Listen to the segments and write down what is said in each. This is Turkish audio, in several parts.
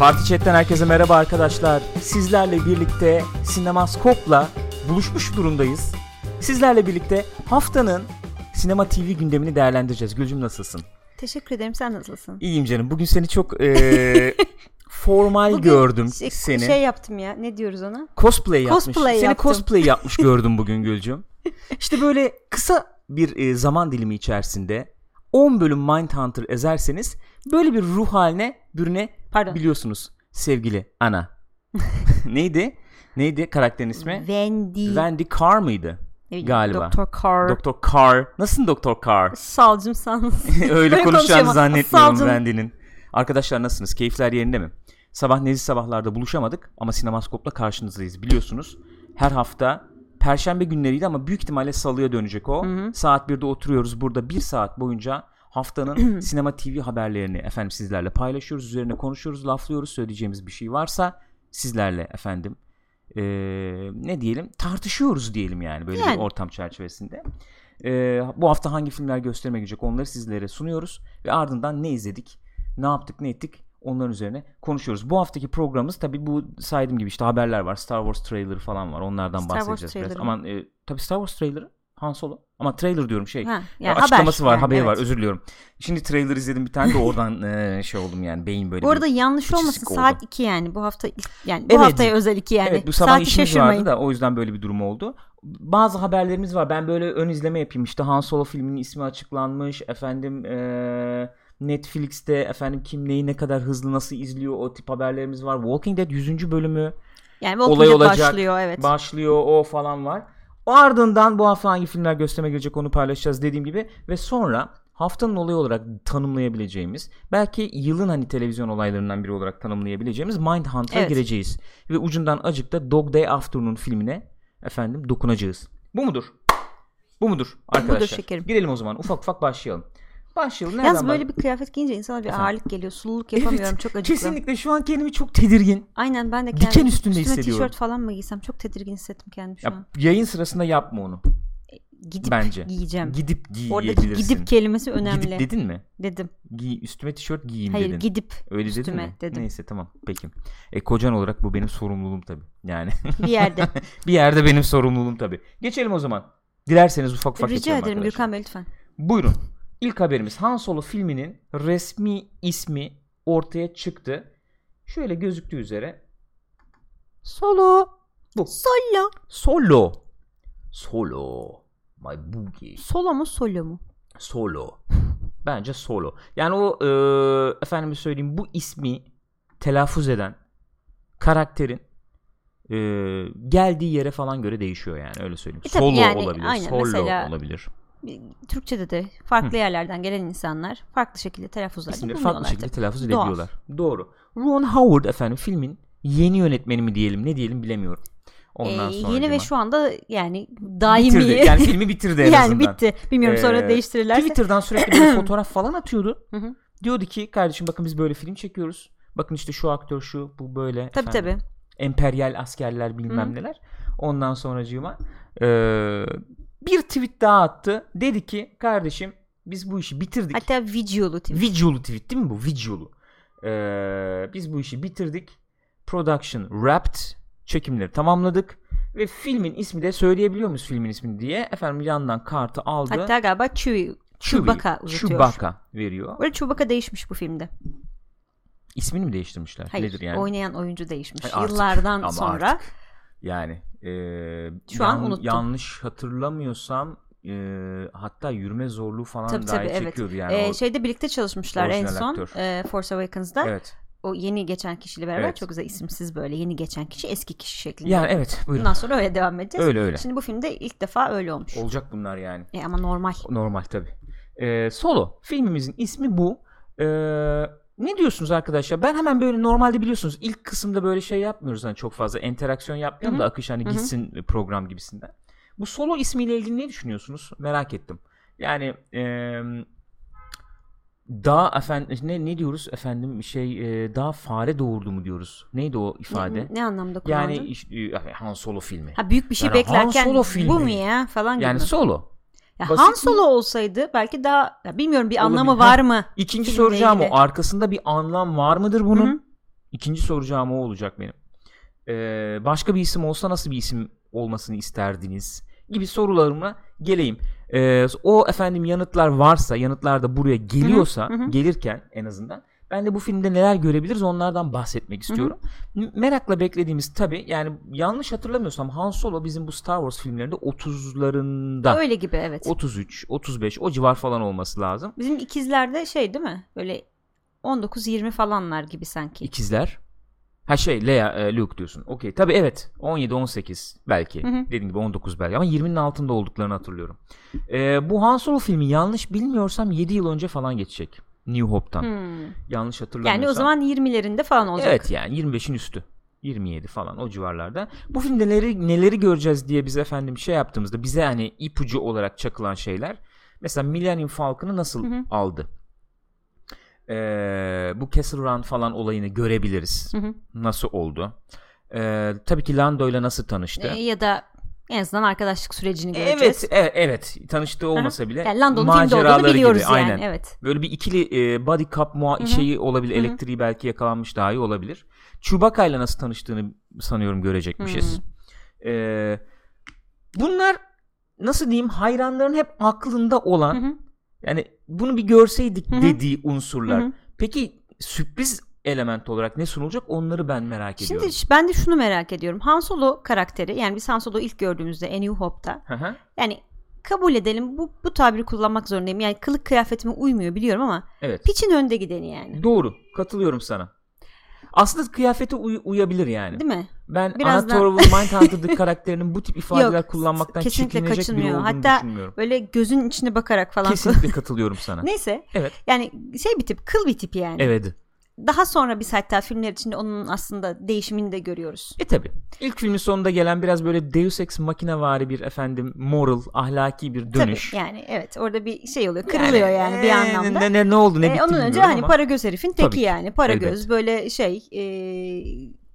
Parti Chat'ten herkese merhaba arkadaşlar. Sizlerle birlikte Sinemaskop'la buluşmuş durumdayız. Sizlerle birlikte haftanın sinema TV gündemini değerlendireceğiz. Gülcüm nasılsın? Teşekkür ederim. Sen nasılsın? İyiyim canım. Bugün seni çok e, formal Bugün gördüm şey, seni. Şey yaptım ya. Ne diyoruz ona? cosplay yapmış. Cosplay seni yaptım. cosplay yapmış gördüm bugün Gülcüm. İşte böyle kısa bir e, zaman dilimi içerisinde 10 bölüm Mindhunter ezerseniz böyle bir ruh haline bürüne Pardon. biliyorsunuz sevgili ana. Neydi? Neydi karakterin ismi? Wendy. Wendy Carr mıydı? Galiba. Dr. Carr. Doktor Carr. Nasılsın Doktor Carr? Salcım sans. Öyle konuşacağını zannetmiyorum Salcım. Wendy'nin. Arkadaşlar nasılsınız? Keyifler yerinde mi? Sabah nezih sabahlarda buluşamadık ama Sinemaskop'la karşınızdayız biliyorsunuz. Her hafta Perşembe günleriydi ama büyük ihtimalle salıya dönecek o. Saat 1'de oturuyoruz burada bir saat boyunca haftanın sinema TV haberlerini efendim sizlerle paylaşıyoruz. Üzerine konuşuyoruz, laflıyoruz. Söyleyeceğimiz bir şey varsa sizlerle efendim eee, ne diyelim tartışıyoruz diyelim yani böyle bir Yani. ortam çerçevesinde. Eee, bu hafta hangi filmler gösterime girecek onları sizlere sunuyoruz ve ardından ne izledik, ne yaptık, ne ettik onların üzerine konuşuyoruz. Bu haftaki programımız tabi bu saydığım gibi işte haberler var. Star Wars trailer falan var. Onlardan Star bahsedeceğiz biraz. Aman e, tabi Star Wars trailer'ı Han Solo. Ama trailer diyorum şey. Ha, Ya yani açıklaması haber. var, Yani, haberi var. evet. Özür diliyorum. Şimdi trailer izledim bir tane de oradan e, şey oldum yani beyin böyle Bu arada yanlış olmasın oldu. saat 2 yani bu hafta yani bu Evet. haftaya özel 2 yani. Evet bu sabah Saati işimiz şaşırmayın. vardı da o yüzden böyle bir durum oldu. Bazı haberlerimiz var. Ben böyle ön izleme yapayım. İşte Han Solo filminin ismi açıklanmış. Efendim eee, Netflix'te efendim kim neyi ne kadar hızlı nasıl izliyor o tip haberlerimiz var. Walking Dead 100. bölümü Yani Walking olay Dead olacak. başlıyor evet. başlıyor o falan var. Ardından bu hafta hangi filmler gösterime girecek onu paylaşacağız dediğim gibi ve sonra haftanın olayı olarak tanımlayabileceğimiz belki yılın hani televizyon olaylarından biri olarak tanımlayabileceğimiz Mindhunter'a Evet. gireceğiz. Ve ucundan acık da Dog Day Afternoon filmine efendim dokunacağız. Bu mudur? Bu mudur arkadaşlar? şekerim. Girelim o zaman ufak ufak başlayalım. Başlayalım. Nereden Yalnız böyle bir kıyafet giyince insana bir Efendim? ağırlık geliyor. Sululuk yapamıyorum Evet, çok acıklı. Kesinlikle şu an kendimi çok tedirgin. Aynen ben de Diken kendim üstünde üstüme hissediyorum. tişört falan mı giysem çok tedirgin hissettim kendimi şu Ya, an. yayın sırasında yapma onu. Gidip bence. giyeceğim. Gidip Oradaki giyebilirsin. gidip kelimesi önemli. Gidip dedin mi? Dedim. Giy, üstüme tişört giyeyim Hayır dedin. gidip Öyle dedin üstüme mi? dedim. Neyse tamam peki. E kocan olarak bu benim sorumluluğum tabii. Yani bir yerde. bir yerde benim sorumluluğum tabii. Geçelim o zaman. Dilerseniz ufak ufak Rica ederim arkadaşlar. Gürkan Bey lütfen. Buyurun. İlk haberimiz Han Solo filminin resmi ismi ortaya çıktı. Şöyle gözüktüğü üzere Solo. Bu. Solo. Solo. Solo. My boogie. Solo mu solo mu? Solo. Bence solo. Yani o e, efendime söyleyeyim bu ismi telaffuz eden karakterin e, geldiği yere falan göre değişiyor yani öyle söyleyeyim. E solo yani, olabilir, aynen, solo mesela- olabilir. Türkçe'de de farklı yerlerden gelen insanlar farklı şekilde telaffuzlarda İsimleri farklı şekilde tabii. telaffuz edebiliyorlar. Doğru. Ron Howard efendim filmin yeni yönetmeni mi diyelim ne diyelim bilemiyorum. Ondan Ee, sonra yeni ve şu anda yani daimi. bitirdi. Yani filmi bitirdi en yani azından. bitti. Bilmiyorum sonra Ee, değiştirirlerse. Twitter'dan sürekli böyle fotoğraf falan atıyordu. Hı hı. Diyordu ki kardeşim bakın biz böyle film çekiyoruz. Bakın işte şu aktör şu bu böyle. Tabii efendim, tabii. Emperyal askerler bilmem Hı. neler. Ondan sonracığıma eee bir tweet daha attı. Dedi ki kardeşim biz bu işi bitirdik. Hatta videolu tip. Videolu tweet değil mi bu? Videolu. Eee, biz bu işi bitirdik. Production wrapped. Çekimleri tamamladık. Ve filmin ismi de söyleyebiliyor muyuz filmin ismini diye. Efendim yandan kartı aldı. Hatta galiba Chewie. Chewbacca uzatıyor. Chewbacca veriyor. Böyle Chewbacca değişmiş bu filmde. İsmini mi değiştirmişler? Hayır. Nedir yani? Oynayan oyuncu değişmiş. Hay artık, Yıllardan sonra. artık. Yani eee, Şu an yan- unuttum. yanlış hatırlamıyorsam eee, hatta yürüme zorluğu falan Tabii dahi tabii evet. çekiyordu yani. Ee, şeyde birlikte çalışmışlar en son. aktör. e, Force Awakens'da. evet. O yeni geçen kişiyle beraber Evet. çok güzel isimsiz böyle yeni geçen kişi eski kişi şeklinde. Yani evet buyurun. Bundan sonra öyle devam edeceğiz. Öyle öyle. Şimdi bu filmde ilk defa öyle olmuş. Olacak bunlar yani. E, ama normal. Normal tabi. Solo filmimizin ismi bu. Eee, ne diyorsunuz arkadaşlar? Ben hemen böyle normalde biliyorsunuz ilk kısımda böyle şey yapmıyoruz hani çok fazla interaksiyon yapmıyorum da akış hani Hı hı. gitsin program gibisinden. Bu solo ismiyle ilgili ne düşünüyorsunuz? Merak ettim. Yani eee daha efendim ne ne diyoruz efendim şey eee, daha fare doğurdu mu diyoruz? Neydi o ifade? Ne, ne anlamda kullandın? yani e, Han Solo filmi. ha büyük bir şey Yani Han beklerken Solo filmi. bu mu ya falan gibi. yani solo. Ya basit Han Solo olsaydı belki daha ya bilmiyorum bir Olabilir. anlamı var mı? İkinci soracağım o arkasında bir anlam var mıdır bunun? Hı hı. İkinci soracağım o olacak benim. Ee, başka bir isim olsa nasıl bir isim olmasını isterdiniz? Gibi sorularıma geleyim. Ee, o efendim yanıtlar varsa, yanıtlar da buraya geliyorsa, Hı hı, hı hı. gelirken en azından ben de bu filmde neler görebiliriz onlardan bahsetmek istiyorum. M- Merakla beklediğimiz tabi yani yanlış hatırlamıyorsam Han Solo bizim bu Star Wars filmlerinde 30'larında Öyle gibi evet. 33, 35 o civar falan olması lazım. Bizim ikizlerde şey değil mi? Böyle 19-20 falanlar gibi sanki. İkizler. Ha şey Leia, e, Luke diyorsun. Okey. Tabi evet. 17, 18 belki. Hı hı. Dediğim gibi 19 belki ama 20'nin altında olduklarını hatırlıyorum. E, bu Han Solo filmi yanlış bilmiyorsam 7 yıl önce falan geçecek. New Hope'tan. Hmm. Yanlış hatırlamıyorsam. Yani o zaman 20'lerinde falan olacak. Evet yani 25'in üstü. 27 falan o civarlarda. Bu filmde neleri, neleri göreceğiz diye biz efendim şey yaptığımızda bize hani ipucu olarak çakılan şeyler. Mesela Millennium Falcon'ı nasıl Hı hı. aldı? Ee, bu Castle Run falan olayını görebiliriz. Hı hı. Nasıl oldu? Ee, tabii ki Lando ile nasıl tanıştı? Ee, ya da en azından arkadaşlık sürecini göreceğiz. evet, evet, evet. Tanıştığı olmasa bile Yani Landon'un filmde olduğunu biliyoruz gibi. yani. Aynen. Evet. Böyle bir ikili e, body cup mua- şeyi olabilir. Hı hı. Elektriği belki yakalanmış daha iyi olabilir. Chewbacca ile nasıl tanıştığını sanıyorum görecekmişiz. Ee, bunlar nasıl diyeyim hayranların hep aklında olan Hı hı. yani bunu bir görseydik Hı hı. dediği unsurlar. Hı hı. Peki sürpriz element olarak ne sunulacak onları ben merak Şimdi ediyorum. ş- ben de şunu merak ediyorum. Han Solo karakteri yani biz Han Solo'yu ilk gördüğümüzde A New Hope'ta Hı hı. yani kabul edelim bu, bu tabiri kullanmak zorundayım. Yani kılık kıyafetime uymuyor biliyorum ama evet. piçin önde gideni yani. Doğru. Katılıyorum sana. Aslında kıyafete uy- uyabilir yani. Değil mi? Ben Birazdan- Anna Torval Mindhunter'daki karakterinin bu tip ifadeler Yok, kullanmaktan kesinlikle kaçınmıyor. Hatta düşünmüyorum. Böyle gözün içine bakarak falan. Kesinlikle katılıyorum sana. Neyse Evet. yani şey bir tip kıl bir tip yani. Evet. Daha sonra biz hatta filmler içinde onun aslında değişimini de görüyoruz. E tabi. İlk filmin sonunda gelen biraz böyle Deus Ex makinevari bir efendim moral, ahlaki bir dönüş. Tabii yani evet orada bir şey oluyor kırılıyor yani, bir e, anlamda. Ne, ne, ne oldu ne Ee, bitti onun önce hani ama. para göz herifin teki Tabii yani para göz böyle şey e,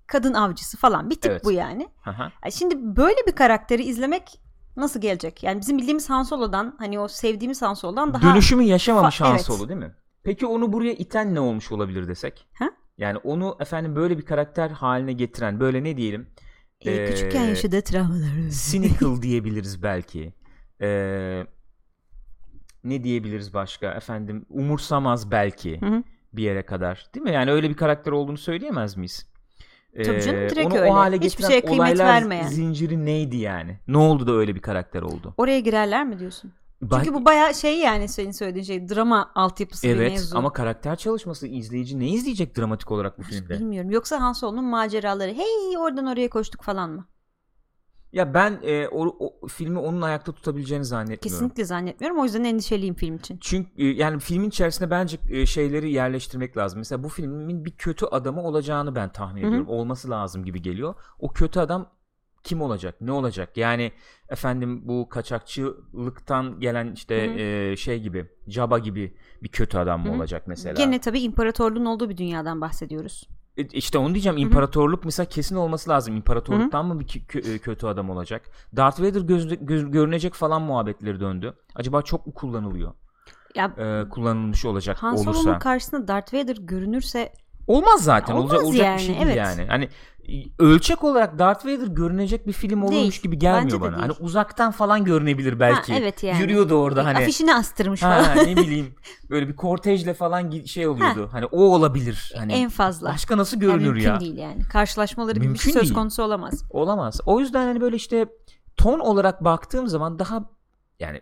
kadın avcısı falan bir tip Evet. bu yani. Hı. Yani Şimdi böyle bir karakteri izlemek nasıl gelecek? Yani bizim bildiğimiz Han Solo'dan hani o sevdiğimiz Han Solo'dan daha Dönüşümü yaşamamış Fa- Han evet. Solo değil mi? Peki onu buraya iten ne olmuş olabilir desek? Ha? Yani onu efendim böyle bir karakter haline getiren böyle ne diyelim? e, Ee, küçükken yaşadığı travmaları. cynical diyebiliriz belki. Ee, ne diyebiliriz başka? Efendim umursamaz belki Hı hı. bir yere kadar. Değil mi? Yani öyle bir karakter olduğunu söyleyemez miyiz? Tabii canım, Ee, direkt onu öyle. o hale Hiçbir şeye kıymet vermeyen. zinciri neydi yani? Ne oldu da öyle bir karakter oldu? Oraya girerler mi diyorsun? Çünkü bu bayağı şey yani senin söylediğin şey drama altyapısı bir Evet mevzu. ama karakter çalışması izleyici ne izleyecek dramatik olarak bu filmde? Bilmiyorum. Yoksa Han Solo'nun maceraları hey oradan oraya koştuk falan mı? Ya ben e, o, o filmi onun ayakta tutabileceğini zannetmiyorum. Kesinlikle zannetmiyorum. O yüzden endişeliyim film için. Çünkü e, yani filmin içerisinde bence e, şeyleri yerleştirmek lazım. Mesela bu filmin bir kötü adamı olacağını ben tahmin Hı hı. ediyorum. Olması lazım gibi geliyor. O kötü adam kim olacak? Ne olacak? Yani efendim bu kaçakçılıktan gelen işte Hı hı. e, şey gibi, Jabba gibi bir kötü adam mı Hı hı. olacak mesela? Gene tabii imparatorluğun olduğu bir dünyadan bahsediyoruz. E, İşte onu diyeceğim. İmparatorluk mesela kesin olması lazım. İmparatorluktan mı bir kö- kö- kötü adam olacak? Darth Vader göz- göz- görünecek falan muhabbetleri döndü. Acaba çok mu kullanılıyor? Ya E, kullanılmış olacak Han olursa. Solo'nun karşısında Darth Vader görünürse Olmaz zaten. Olmaz olacak olacak yani, bir şey değil evet. yani. Hani e, ölçek olarak Darth Vader görünecek bir film olurmuş Değil. gibi gelmiyor bana. değil. Hani uzaktan falan görünebilir belki. Ha, evet yani. Yürüyordu orada hani. afişini astırmış Ha, falan. ne bileyim böyle bir kortejle falan şey oluyordu. Hani o olabilir. Hani en fazla. başka nasıl Yani görünür mümkün ya? değil yani. Karşılaşmaları gibi bir Mümkün söz değil. konusu olamaz. Olamaz. O yüzden hani böyle işte ton olarak baktığım zaman daha yani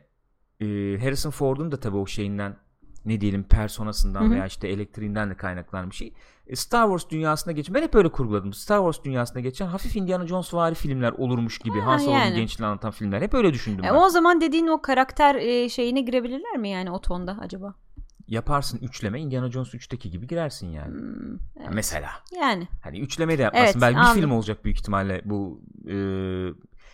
e, Harrison Ford'un da tabii o şeyinden ne diyelim personasından Hı hı. veya işte elektriğinden de kaynaklanan bir şey. E, Star Wars dünyasına geçen ben hep öyle kurguladım. Star Wars dünyasına geçen hafif Indiana Jones vari filmler olurmuş gibi. Ha, Han Solo'nun yani. gençliğini anlatan filmler. Hep öyle düşündüm E, ben. o zaman dediğin o karakter e, şeyine girebilirler mi yani o tonda acaba? Yaparsın üçleme Indiana Jones 3'teki gibi girersin yani. Hmm, evet. Mesela. Yani Hani üçleme de yapmasın. Evet, Belki bir film olacak büyük ihtimalle. Bu e,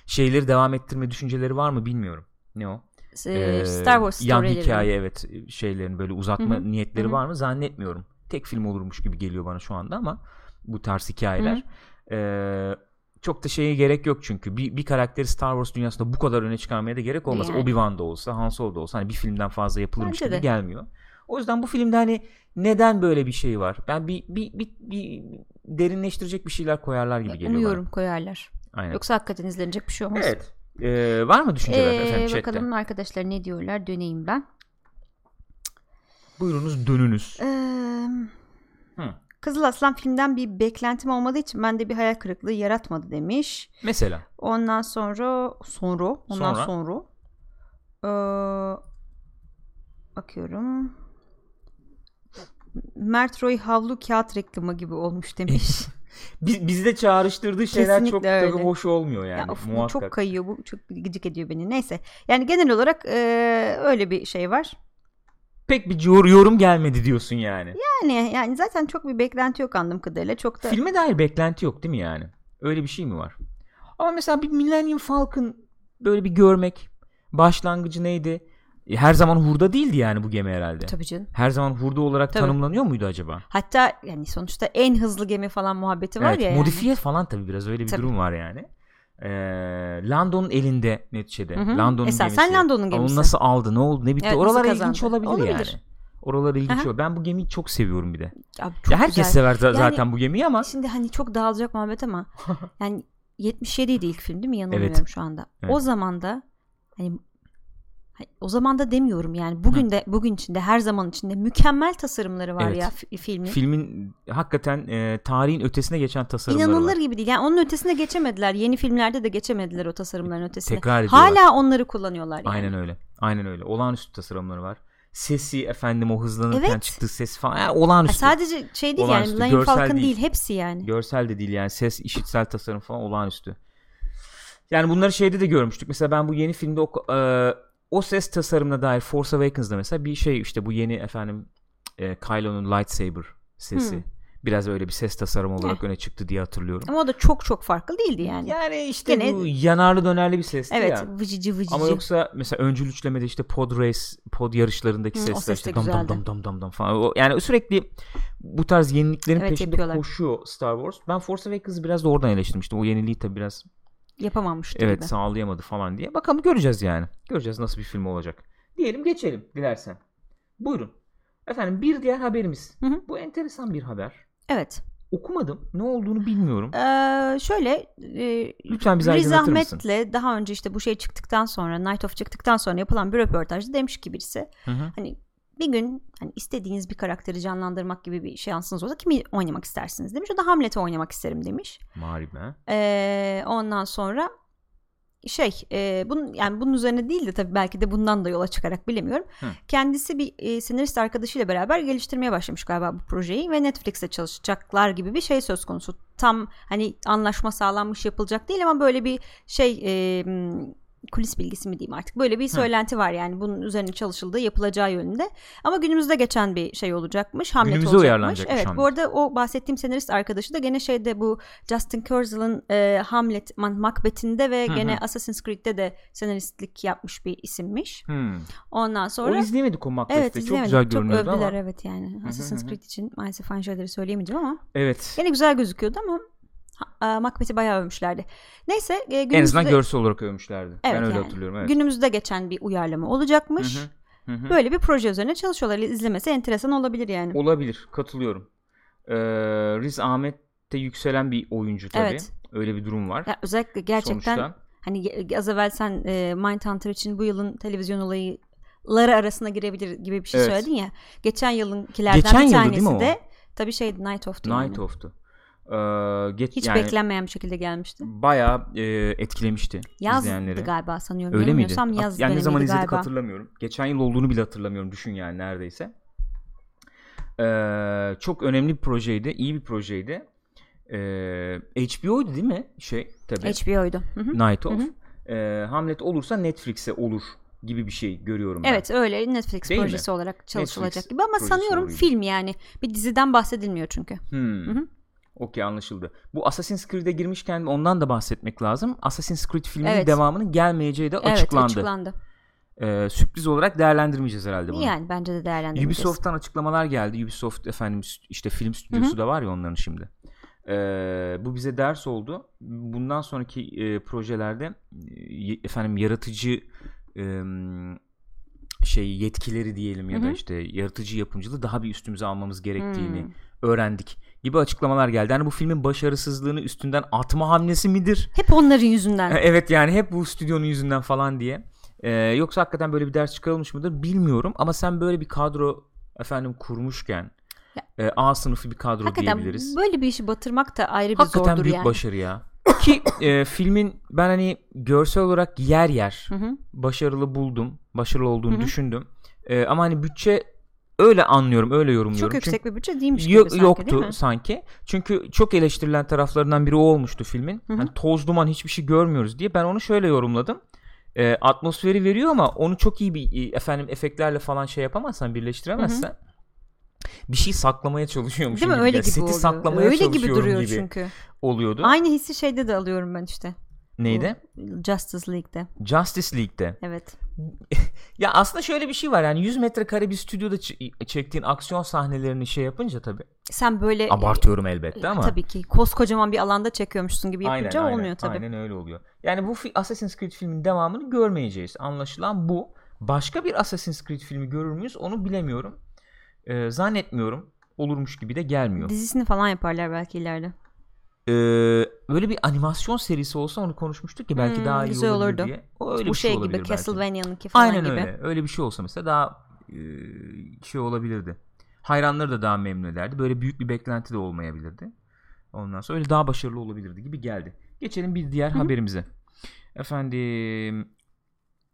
şeyleri devam ettirme düşünceleri var mı bilmiyorum. Ne o? e, Ee, Star Wars yan hikaye evet şeylerin böyle uzatma Hı hı. niyetleri Hı hı. var mı zannetmiyorum. Tek film olurmuş gibi geliyor bana şu anda ama bu tarz hikayeler. Ee, çok da şeye gerek yok çünkü bir, bir karakteri Star Wars dünyasında bu kadar öne çıkarmaya da gerek olmaz. Yani. Obi-Wan da olsa, Han Solo da olsa hani bir filmden fazla yapılırmış Bence gibi de. gelmiyor. O yüzden bu filmde hani neden böyle bir şey var? Ben bir bir bir, bir derinleştirecek bir şeyler koyarlar gibi geliyor Umuyorum bana. koyarlar. Aynen. Yoksa hakikaten izlenecek bir şey olmaz. Evet. Ee, var mı düşünceler Ee, efendim chatte? bakalım arkadaşlar ne diyorlar döneyim ben. Buyurunuz dönünüz. Ee, Hı. Kızıl Aslan filmden bir beklentim olmadığı için bende bir hayal kırıklığı yaratmadı demiş. Mesela. Ondan sonra sonra ondan Sonra? sonra, Ee, bakıyorum. Mert Roy havlu kağıt reklamı gibi olmuş demiş. Biz, bizde çağrıştırdığı şeyler çok Kesinlikle tabii öyle. hoş olmuyor yani. ya of, bu muhakkak. çok kayıyor bu çok gıcık ediyor beni. Neyse. Yani genel olarak ee, öyle bir şey var. Pek bir yor- yorum gelmedi diyorsun yani. Yani yani zaten çok bir beklenti yok anladığım kadarıyla. Çok da Filme dair beklenti yok değil mi yani? Öyle bir şey mi var? Ama mesela bir Millennium Falcon böyle bir görmek başlangıcı neydi? E, Her zaman hurda değildi yani bu gemi herhalde. tabii canım. Her zaman hurda olarak Tabii. tanımlanıyor muydu acaba? Hatta yani sonuçta en hızlı gemi falan muhabbeti var evet, ya. yani. modifiye falan tabii biraz öyle bir Tabii. durum var yani. Ee, Lando'nun elinde neticede. Hı hı. Lando'nun Esasen gemisi. Lando'nun gemisi. Onu nasıl aldı? Ne oldu? Ne bitti? Evet, Oralar ilginç olabilir, Olabilir. yani. Oralar ilginç olabilir. Ben bu gemiyi çok seviyorum bir de. Abi çok ya herkes güzel. sever Yani- zaten bu gemiyi ama Şimdi hani çok dağılacak muhabbet ama yani 77 idi ilk film değil mi? Yanılmıyorum Evet. şu anda. Evet. O zaman da hani o zaman da demiyorum yani bugün de bugün içinde her zaman içinde mükemmel tasarımları var Evet. ya fi- filmin. filmin hakikaten e, tarihin ötesine geçen tasarımları İnanılır var. gibi değil. Yani onun ötesine geçemediler. Yeni filmlerde de geçemediler o tasarımların ötesine. Tekrar ediyorlar. Hala onları kullanıyorlar yani. Aynen öyle. Aynen öyle. Olağanüstü tasarımları var. Sesi efendim o hızlanırken Evet. çıktığı ses falan. Yani olağanüstü. sadece şey değil Olağanüstü, yani. Lion Falcon değil. değil. Hepsi yani. Görsel de değil yani ses, işitsel tasarım falan olağanüstü. Yani bunları şeyde de görmüştük. Mesela ben bu yeni filmde o, e, o ses tasarımına dair Force Awakens'da mesela bir şey işte bu yeni efendim e, Kylo'nun lightsaber sesi. Hmm. Biraz öyle bir ses tasarımı olarak öne çıktı diye hatırlıyorum. Ama o da çok çok farklı değildi yani. Yani işte Gene- bu yanarlı dönerli bir sesti evet, ya. vıcıcı vıcıcı. Ama yoksa mesela öncül üçlemede işte pod race, pod yarışlarındaki Hı, o sesler ses de işte dam dam dam dam dam dam falan. O, yani sürekli bu tarz yeniliklerin Evet, peşinde yapıyorlar. koşuyor Star Wars. Ben Force Awakens'ı biraz da oradan eleştirmiştim. O yeniliği tabii biraz yapamamıştı evet gibi. sağlayamadı falan diye. Bakalım göreceğiz yani. Göreceğiz nasıl bir film olacak. Diyelim geçelim dilersen. Buyurun. Efendim bir diğer haberimiz. Hı hı. Bu enteresan bir haber. Evet. Okumadım. Ne olduğunu bilmiyorum. Ee, şöyle e, Lütfen bize Riz aydınlatır mısın? Ahmet'le daha önce işte bu şey çıktıktan sonra Night of çıktıktan sonra yapılan bir röportajda demiş ki birisi Hı hı. hani bir gün hani istediğiniz bir karakteri canlandırmak gibi bir şansınız olsa kimi oynamak istersiniz demiş. O da Hamlet'i oynamak isterim demiş. Marime. Ee, ondan sonra şey e, bunun yani bunun üzerine değil de tabii belki de bundan da yola çıkarak bilemiyorum. Hı. Kendisi bir e, senarist arkadaşıyla beraber geliştirmeye başlamış galiba bu projeyi ve Netflix'te çalışacaklar gibi bir şey söz konusu. Tam hani anlaşma sağlanmış yapılacak değil ama böyle bir şey e, kulis bilgisi mi diyeyim artık. Böyle bir söylenti var yani bunun üzerine çalışıldığı yapılacağı yönünde. Ama günümüzde geçen bir şey olacakmış. Hamlet Günümüze olacakmış. Evet Hamlet. bu arada o bahsettiğim senarist arkadaşı da gene şeyde bu Justin Kurzel'ın e, Hamlet Macbeth'inde ve Hı hı. gene Assassin's Creed'de de senaristlik yapmış bir isimmiş. Hmm. Ondan sonra O izleyemedik o Macbeth'te. Evet Çok güzel Çok görünüyordu övdüler ama. evet yani. Assassin's hı. Creed için maalesef aynı şeyleri söyleyemeyeceğim ama Evet. gene güzel gözüküyordu ama Macbeth'i bayağı övmüşlerdi. Neyse e, En günümüzde, azından görsel olarak övmüşlerdi. Evet, ben öyle yani. hatırlıyorum. Evet. günümüzde geçen bir uyarlama olacakmış. Hı hı. Böyle bir proje üzerine çalışıyorlar. İzlemesi enteresan olabilir yani. Olabilir. Katılıyorum. Ee, Riz Ahmet de yükselen bir oyuncu tabii. Evet. Öyle bir durum var. Ya özellikle gerçekten Sonuçta. hani az evvel sen e, Mindhunter için bu yılın televizyon olayları arasına girebilir gibi bir şey Evet. söyledin ya. Geçen yılınkilerden Geçen bir tanesi değil mi o? de tabii şey Night Of'tu yani. Night Of'tu. Ee, geç, Hiç yani beklenmeyen bir şekilde gelmişti. bayağı e, etkilemişti Yazdı izleyenleri. galiba sanıyorum. Öyle miydi? Yaz yani ne zaman izledik galiba. hatırlamıyorum. Geçen yıl olduğunu bile hatırlamıyorum. Düşün yani neredeyse. Ee, çok önemli bir projeydi. iyi bir projeydi. Ee, HBO'ydu değil mi? Şey tabii. HBO'ydu. Night of. Ee, Hamlet olursa Netflix'e olur gibi bir şey görüyorum ben. Evet öyle Netflix Değil mi? projesi olarak çalışılacak Netflix gibi ama sanıyorum oluyor. film yani bir diziden bahsedilmiyor çünkü. Hmm. Okey anlaşıldı. Bu Assassin's Creed'e girmişken ondan da bahsetmek lazım. Assassin's Creed filminin Evet. devamının gelmeyeceği de Evet açıklandı. açıklandı. Ee, sürpriz olarak değerlendirmeyeceğiz herhalde bunu. Yani bence de değerlendireceğiz. Ubisoft'tan açıklamalar geldi. Ubisoft efendim işte film stüdyosu da var ya onların şimdi. Ee, bu bize ders oldu. Bundan sonraki e, projelerde e, efendim yaratıcı e, şey yetkileri diyelim ya da Hı hı. işte yaratıcı yapımcılığı daha bir üstümüze almamız gerektiğini Hmm. öğrendik gibi açıklamalar geldi. Yani bu filmin başarısızlığını üstünden atma hamlesi midir? Hep onların yüzünden. Evet yani hep bu stüdyonun yüzünden falan diye. Ee, yoksa hakikaten böyle bir ders çıkarılmış mıdır bilmiyorum ama sen böyle bir kadro efendim kurmuşken e, A sınıfı bir kadro Hakikaten diyebiliriz. böyle bir işi batırmak da ayrı bir Hakikaten zordur büyük yani. başarı ya. Ki e, filmin ben hani görsel olarak yer yer Hı hı. başarılı buldum. Başarılı olduğunu Hı hı. düşündüm. E, ama hani bütçe öyle anlıyorum, öyle yorumluyorum. Çok yüksek bir bütçe değilmiş Çünkü- gibi sanki yoktu değil mi? sanki. Çünkü çok eleştirilen taraflarından biri o olmuştu filmin. Hı hı. Hani toz duman hiçbir şey görmüyoruz diye. Ben onu şöyle yorumladım. E, atmosferi veriyor ama onu çok iyi bir efendim efektlerle falan şey yapamazsan, birleştiremezsen bir şey saklamaya çalışıyormuşum Değil mi? gibi. Öyle de, gibi Seti oluyor. saklamaya Öyle gibi duruyor gibi çünkü. oluyordu. Aynı hissi şeyde de alıyorum ben işte. Neydi? Justice League'de. Justice League'de. Evet. Ya aslında şöyle bir şey var yani 100 metrekare bir stüdyoda ç- çektiğin aksiyon sahnelerini şey yapınca tabii. Sen böyle Abartıyorum elbette ama. tabii ki koskocaman bir alanda çekiyormuşsun gibi yapınca aynen, olmuyor tabii. Aynen öyle oluyor. Yani bu Assassin's Creed filmin devamını görmeyeceğiz. Anlaşılan bu. Başka bir Assassin's Creed filmi görür müyüz onu bilemiyorum. Ee, zannetmiyorum. Olurmuş gibi de gelmiyor. Dizisini falan yaparlar belki ileride. Ee, böyle bir animasyon serisi olsa onu konuşmuştuk ki belki Hmm, daha iyi güzel olurdu. diye. O öyle Bu bir şey, şey gibi. Castlevania'nınki falan Aynen gibi. öyle. Öyle bir şey olsa mesela daha e, şey olabilirdi. Hayranları da daha memnun ederdi. Böyle büyük bir beklenti de olmayabilirdi. Ondan sonra öyle daha başarılı olabilirdi gibi geldi. Geçelim bir diğer haberimize. Efendim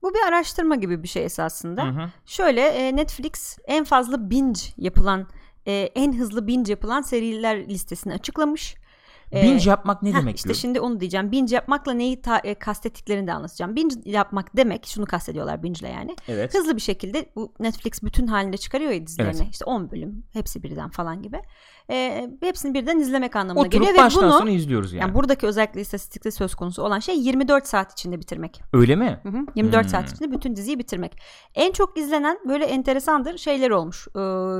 Bu bir araştırma gibi bir şey esasında. hı hı. Şöyle e, Netflix en fazla binge yapılan e, en hızlı binge yapılan seriler listesini açıklamış. E, binge yapmak ne heh, demek işte diyor? şimdi onu diyeceğim. Binge yapmakla neyi ta- e, kastettiklerini de anlatacağım. Binge yapmak demek şunu kastediyorlar binge'le yani. Evet. Hızlı bir şekilde bu Netflix bütün halinde çıkarıyor ya dizilerini. Evet. İşte 10 bölüm hepsi birden falan gibi. E, hepsini birden izlemek anlamına Oturup geliyor ve baştan bunu sona izliyoruz yani. yani buradaki özellikle istatistikte söz konusu olan şey 24 saat içinde bitirmek. Öyle mi? Hı hı, 24 Hmm. saat içinde bütün diziyi bitirmek. En çok izlenen böyle enteresandır şeyler olmuş. Ee,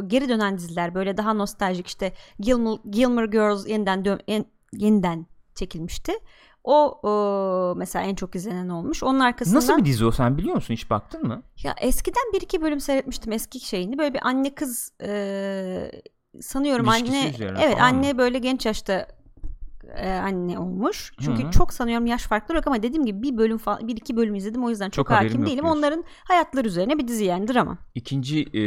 geri dönen diziler böyle daha nostaljik işte Gilmore, Gilmore Girls yeniden dö- en- yeniden çekilmişti. O e, mesela en çok izlenen olmuş. Onun arkasından Nasıl bir dizi o sen biliyor musun? Hiç baktın mı? ya eskiden bir iki bölüm seyretmiştim eski şeyini. Böyle bir anne kız e, sanıyorum İlişkisi anne evet falan mı? anne böyle genç yaşta e, anne olmuş. Çünkü Hı hı. çok sanıyorum yaş farkları yok ama dediğim gibi bir bölüm falan bir iki bölüm izledim o yüzden çok, Çok hakim değilim. diyorsun. Onların hayatları üzerine bir dizi yani drama. İkinci e,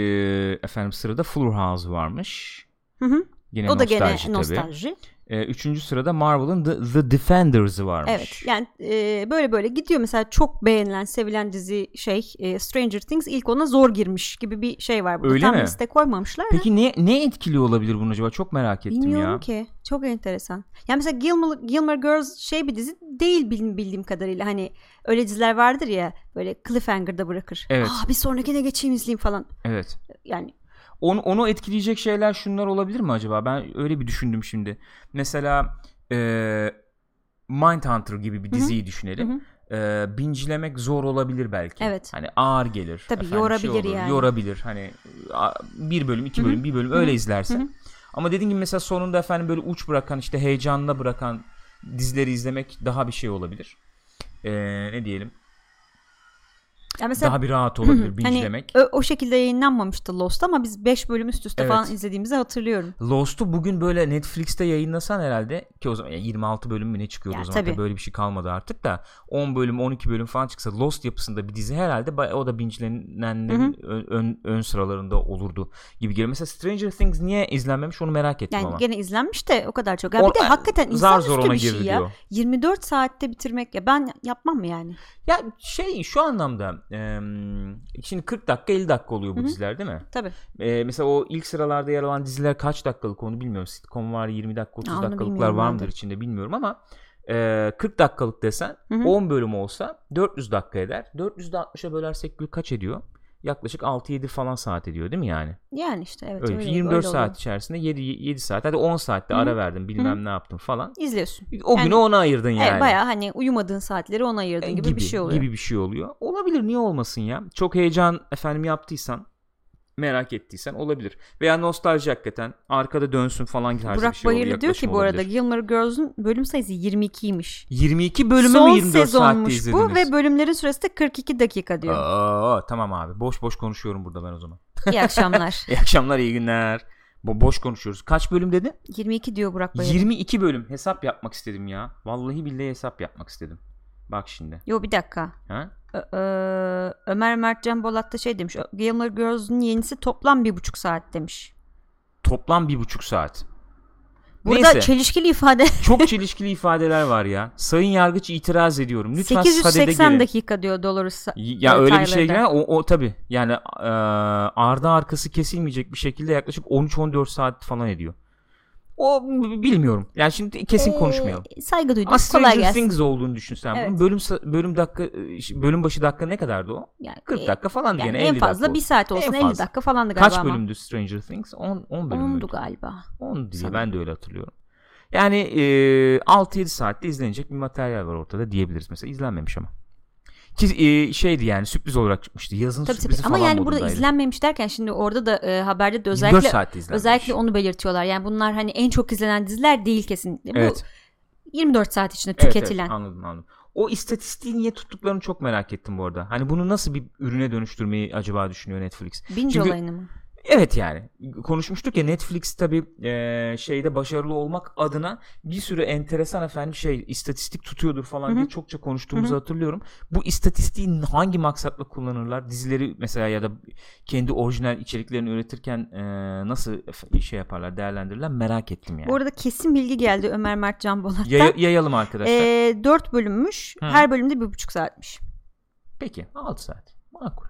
efendim sırada Fuller House varmış. Hı hı. Yine o da gene nostalji nostalji. E, üçüncü sırada Marvel'ın The, The Defenders'ı varmış. Evet. Yani e, böyle böyle gidiyor mesela çok beğenilen, sevilen dizi şey e, Stranger Things ilk ona zor girmiş gibi bir şey var burada. Öyle Tam mi? liste koymamışlar. da. Peki ne ne etkili olabilir bunu acaba? Çok merak ettim Bilmiyorum ya. ki. Çok enteresan. Yani mesela Gilmore, Gilmore Girls şey bir dizi değil bildiğim, bildiğim kadarıyla. Hani öyle diziler vardır ya böyle cliffhanger'da bırakır. Evet. Aa, bir sonrakine geçeyim izleyeyim falan. Evet. Yani Onu, onu etkileyecek şeyler şunlar olabilir mi acaba? Ben öyle bir düşündüm şimdi. Mesela e, Mindhunter gibi bir diziyi düşünelim. E, binge'lemek zor olabilir belki. Evet. Hani ağır gelir. Tabii, Efendim, yorabilir olur, yani. Yorabilir. Hani bir bölüm, iki bölüm, bir bölüm öyle izlersin. Ama dediğim gibi mesela sonunda efendim böyle uç bırakan işte heyecanla bırakan dizileri izlemek daha bir şey olabilir. E, ne diyelim? Ya mesela daha bir rahat olabilir hani binge'lemek. ö- o şekilde yayınlanmamıştı Lost ama biz 5 bölüm üst üste Evet. falan izlediğimizi hatırlıyorum. Lost'u bugün böyle Netflix'te yayınlasan herhalde ki o zaman yani 26 bölüm mü ne çıkıyordu Ya o zaman tabii. böyle bir şey kalmadı artık da 10 bölüm 12 bölüm falan çıksa Lost yapısında bir dizi herhalde o da bingelenenlerin ön, ön, ön sıralarında olurdu gibi geliyor. Mesela Stranger Things niye izlenmemiş onu merak ettim Yani ama. gene izlenmiş de o kadar çok. Ya O- bir de hakikaten zar zor ona bir şey ya. diyor. 24 saatte bitirmek ya ben yapmam mı yani? Ya şey şu anlamda e, şimdi 40 dakika 50 dakika oluyor bu diziler değil mi? Tabii. E, mesela o ilk sıralarda yer alan diziler kaç dakikalık onu bilmiyorum. Sitcom var 20 dakika 30 Aa, dakikalıklar var mıdır de. içinde bilmiyorum ama e, 40 dakikalık desen hı. 10 bölüm olsa 400 dakika eder. 400'de 60'a bölersek kaç ediyor? Yaklaşık 6-7 falan saat ediyor değil mi yani? Yani işte evet öyle, öyle, bir şey. 24 öyle saat oluyor. içerisinde 7 7 saat hadi 10 saatte ara verdin bilmem ne yaptın falan. İzliyorsun. O Yani- günü ona ayırdın yani. Evet bayağı hani uyumadığın saatleri ona ayırdın E, gibi, bir şey oluyor. Gibi bir şey oluyor. Olabilir niye olmasın ya? Çok heyecan efendim yaptıysan merak ettiysen olabilir. Veya nostalji hakikaten arkada dönsün falan tarzı Burak bir şey Bayırlı diyor ki bu arada olabilir. Gilmore Girls'un bölüm sayısı 22'ymiş. 22 bölümü Son mü 24 saatte izlediniz? bu ve bölümlerin süresi de 42 dakika diyor. Aa, tamam abi. Boş boş konuşuyorum burada ben o zaman. İyi akşamlar. İyi akşamlar, iyi günler. Bo boş konuşuyoruz. Kaç bölüm dedin? 22 diyor Burak Bayırlı. 22 bölüm. Hesap yapmak istedim ya. Vallahi billahi hesap yapmak istedim. Bak şimdi. Yo bir dakika. Ha? Ö- ö- Ömer Mertcan Bolat da şey demiş. Gilmore Girls'un yenisi toplam bir buçuk saat demiş. Toplam bir buçuk saat. Burada Neyse. çelişkili ifade Çok çelişkili ifadeler var ya. Sayın Yargıç itiraz ediyorum. Lütfen sadede 880 gelin. dakika diyor Dolores. Ya öyle bir şey gene o, o tabi yani e, ardı arkası kesilmeyecek bir şekilde yaklaşık 13-14 saat falan ediyor. O bilmiyorum. Yani şimdi kesin konuşmayalım. Ee, saygı duyduk. Ama Kolay Stranger gelsin. Things olduğunu düşün sen. Evet. Bunun bölüm bölüm dakika bölüm başı dakika ne kadardı o? Yani, 40 e, dakika falan yani gene en 50 fazla dakika bir oldu. saat olsun En 50 fazla. dakika falandı galiba Kaç ama. bölümdü Stranger Things? 10 10 bölüm Ondu müydü? galiba. 10 diye ben de öyle hatırlıyorum. Yani e, 6-7 saatte izlenecek bir materyal var ortada diyebiliriz mesela. izlenmemiş ama. Ki e, şeydi yani sürpriz olarak çıkmıştı. Yazın Tabii tabii. sürprizi Ama falan yani burada izlenmemiş derken şimdi orada da e, haberde de 24 özellikle özellikle onu belirtiyorlar. Yani bunlar hani en çok izlenen diziler değil kesinlikle. Bu Evet. 24 saat içinde Evet, tüketilen. Evet, anladım anladım. O istatistiği niye tuttuklarını çok merak ettim bu arada. Hani bunu nasıl bir ürüne dönüştürmeyi acaba düşünüyor Netflix? Binge Çünkü- olayını mı? Evet yani konuşmuştuk ya Netflix tabi şeyde başarılı olmak adına bir sürü enteresan efendim şey istatistik tutuyordur falan Hı hı. diye çokça konuştuğumuzu Hı hı. hatırlıyorum. Bu istatistiği hangi maksatla kullanırlar? Dizileri mesela ya da kendi orijinal içeriklerini üretirken e, nasıl şey yaparlar değerlendirirler merak ettim yani. Bu arada kesin bilgi geldi Ömer Mert Can Bolat'tan. Yaya- yayalım arkadaşlar. E, 4 bölümmüş. Hı. Her bölümde bir buçuk saatmiş. Peki 6 saat. Makul.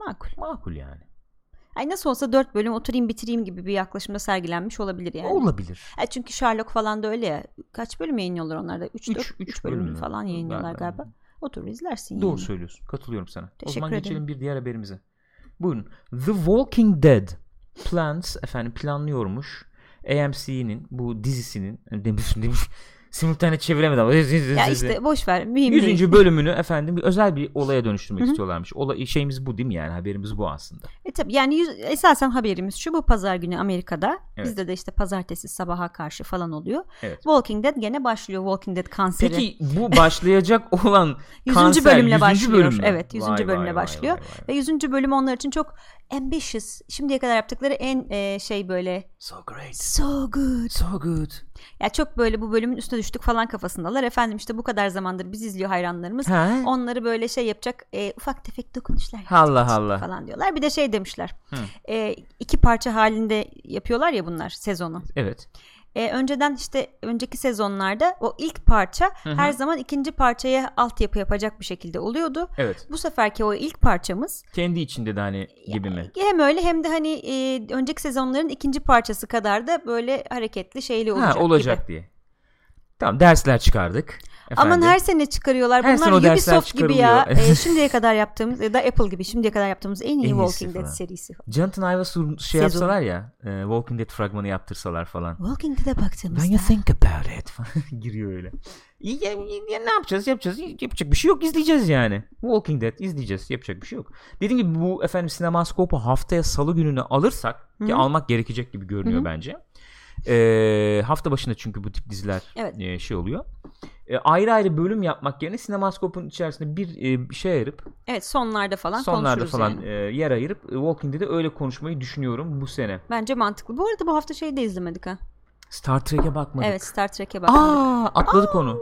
Makul. Makul yani. Ay nasıl olsa 4 bölüm oturayım bitireyim gibi bir yaklaşımda sergilenmiş olabilir yani. Olabilir. E çünkü Sherlock falan da öyle ya. Kaç bölüm yayınlıyorlar onlarda? 3 Üç- 4 üç 3 bölüm bölüm falan yayınlıyorlar Galiba. galiba. Otur izlersin Doğru yani. söylüyorsun. Katılıyorum sana. o Teşekkür zaman ederim. geçelim bir diğer haberimize. Buyurun. The Walking Dead plans efendim planlıyormuş. AMC'nin bu dizisinin demiş demiş simultane çeviremedim. Ya işte boş ver. Mühim değil. 100. bölümünü efendim bir özel bir olaya dönüştürmek Hı hı. istiyorlarmış. Olay, şeyimiz bu değil mi yani haberimiz bu aslında. E tabii yani yüz, esasen haberimiz şu bu pazar günü Amerika'da. Evet. Bizde de işte pazartesi sabaha karşı falan oluyor. Evet. Walking Dead gene başlıyor. Walking Dead kanseri. Peki bu başlayacak olan 100. kanser bölümle 100. başlıyor. bölüm mü? Evet, 100. Vay, bölümle vay, başlıyor. vay, vay, Ve vay. 100. bölüm onlar için çok ambitious. Şimdiye kadar yaptıkları en e, şey böyle So great. so good. So good. Ya çok böyle bu bölümün üstüne düştük falan kafasındalar. Efendim işte bu kadar zamandır biz izliyor hayranlarımız. Ha? Onları böyle şey yapacak e, ufak tefek dokunuşlar Allah Allah. falan diyorlar. Bir de şey demişler. Hı. E, iki parça halinde yapıyorlar ya bunlar sezonu. Evet. E, önceden işte önceki sezonlarda o ilk parça Hı hı. her zaman ikinci parçaya altyapı yapacak bir şekilde oluyordu. Evet. Bu seferki o ilk parçamız Kendi içinde de hani gibi mi? hem öyle hem de hani e, önceki sezonların ikinci parçası kadar da böyle hareketli şeyli olacak, ha, olacak gibi. diye. Tamam dersler çıkardık. Aman Efendim. her sene çıkarıyorlar. Her Bunlar sene Ubisoft gibi ya. E, şimdiye kadar yaptığımız ya da Apple gibi şimdiye kadar yaptığımız en iyi En Walking Dead falan. serisi. Jonathan Ive sur- şey Sezon. yapsalar ya e, Walking Dead fragmanı yaptırsalar falan. Walking Dead'e baktığımızda When you think about it falan giriyor öyle. İyi ya, ya ne yapacağız yapacağız yapacak bir şey yok izleyeceğiz yani. Walking Dead izleyeceğiz yapacak bir şey yok. Dediğim gibi bu efendim sinemaskopu haftaya salı gününü alırsak ki Hı. almak gerekecek gibi görünüyor Hı hı. bence. E, hafta başında çünkü bu tip diziler Evet. e, şey oluyor. E, ayrı ayrı bölüm yapmak yerine sinemaskopun içerisinde bir e, şey ayırıp evet sonlarda falan sonlarda falan yani. e, yer ayırıp Walking Dead'e öyle konuşmayı düşünüyorum bu sene. Bence mantıklı. Bu arada bu hafta şeyi de izlemedik ha. Star Trek'e bakmadık. Evet Star Trek'e bakmadık. Aa atladık onu.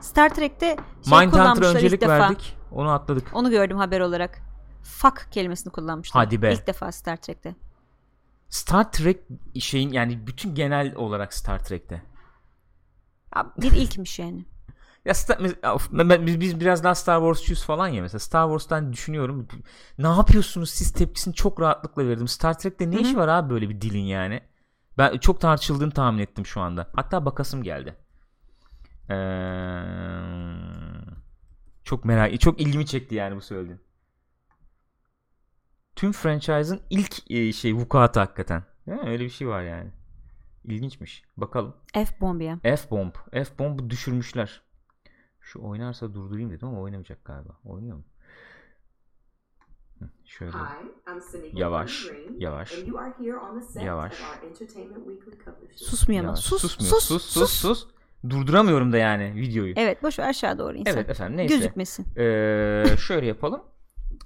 Star Trek'te şey ilk öncelik defa. verdik. Onu atladık. Onu gördüm haber olarak. Fuck kelimesini kullanmışlar. Hadi be. İlk defa Star Trek'te. Star Trek şeyin yani bütün genel olarak Star Trek'te. Bir ilkmiş yani. Ya Star, biz, biz biraz daha Star Wars'çuyuz falan ya mesela Star Wars'tan düşünüyorum. Ne yapıyorsunuz siz tepkisini çok rahatlıkla verdim. Star Trek'te ne işi var abi böyle bir dilin yani? Ben çok tartışıldığını tahmin ettim şu anda. Hatta bakasım geldi. Ee, çok merak çok ilgimi çekti yani bu söylediğin. Tüm franchise'ın ilk e, şey vukuatı hakikaten. Ha, öyle bir şey var yani. İlginçmiş. Bakalım. F-bomb ya. F-bomb. F-bomb düşürmüşler. Şu oynarsa durdurayım dedim ama oynamayacak galiba. Oynuyor mu? Şöyle. Hi, I'm Sinead Yavaş, Green, yavaş. and you are here on the set Yavaş. of our Entertainment Weekly cover show. Susmuyor ama. Sus, Susmuyor. sus, sus, sus, sus. Durduramıyorum da yani videoyu. Evet boş ver aşağı doğru insan. Evet efendim neyse. Gözükmesin. Ee, şöyle yapalım.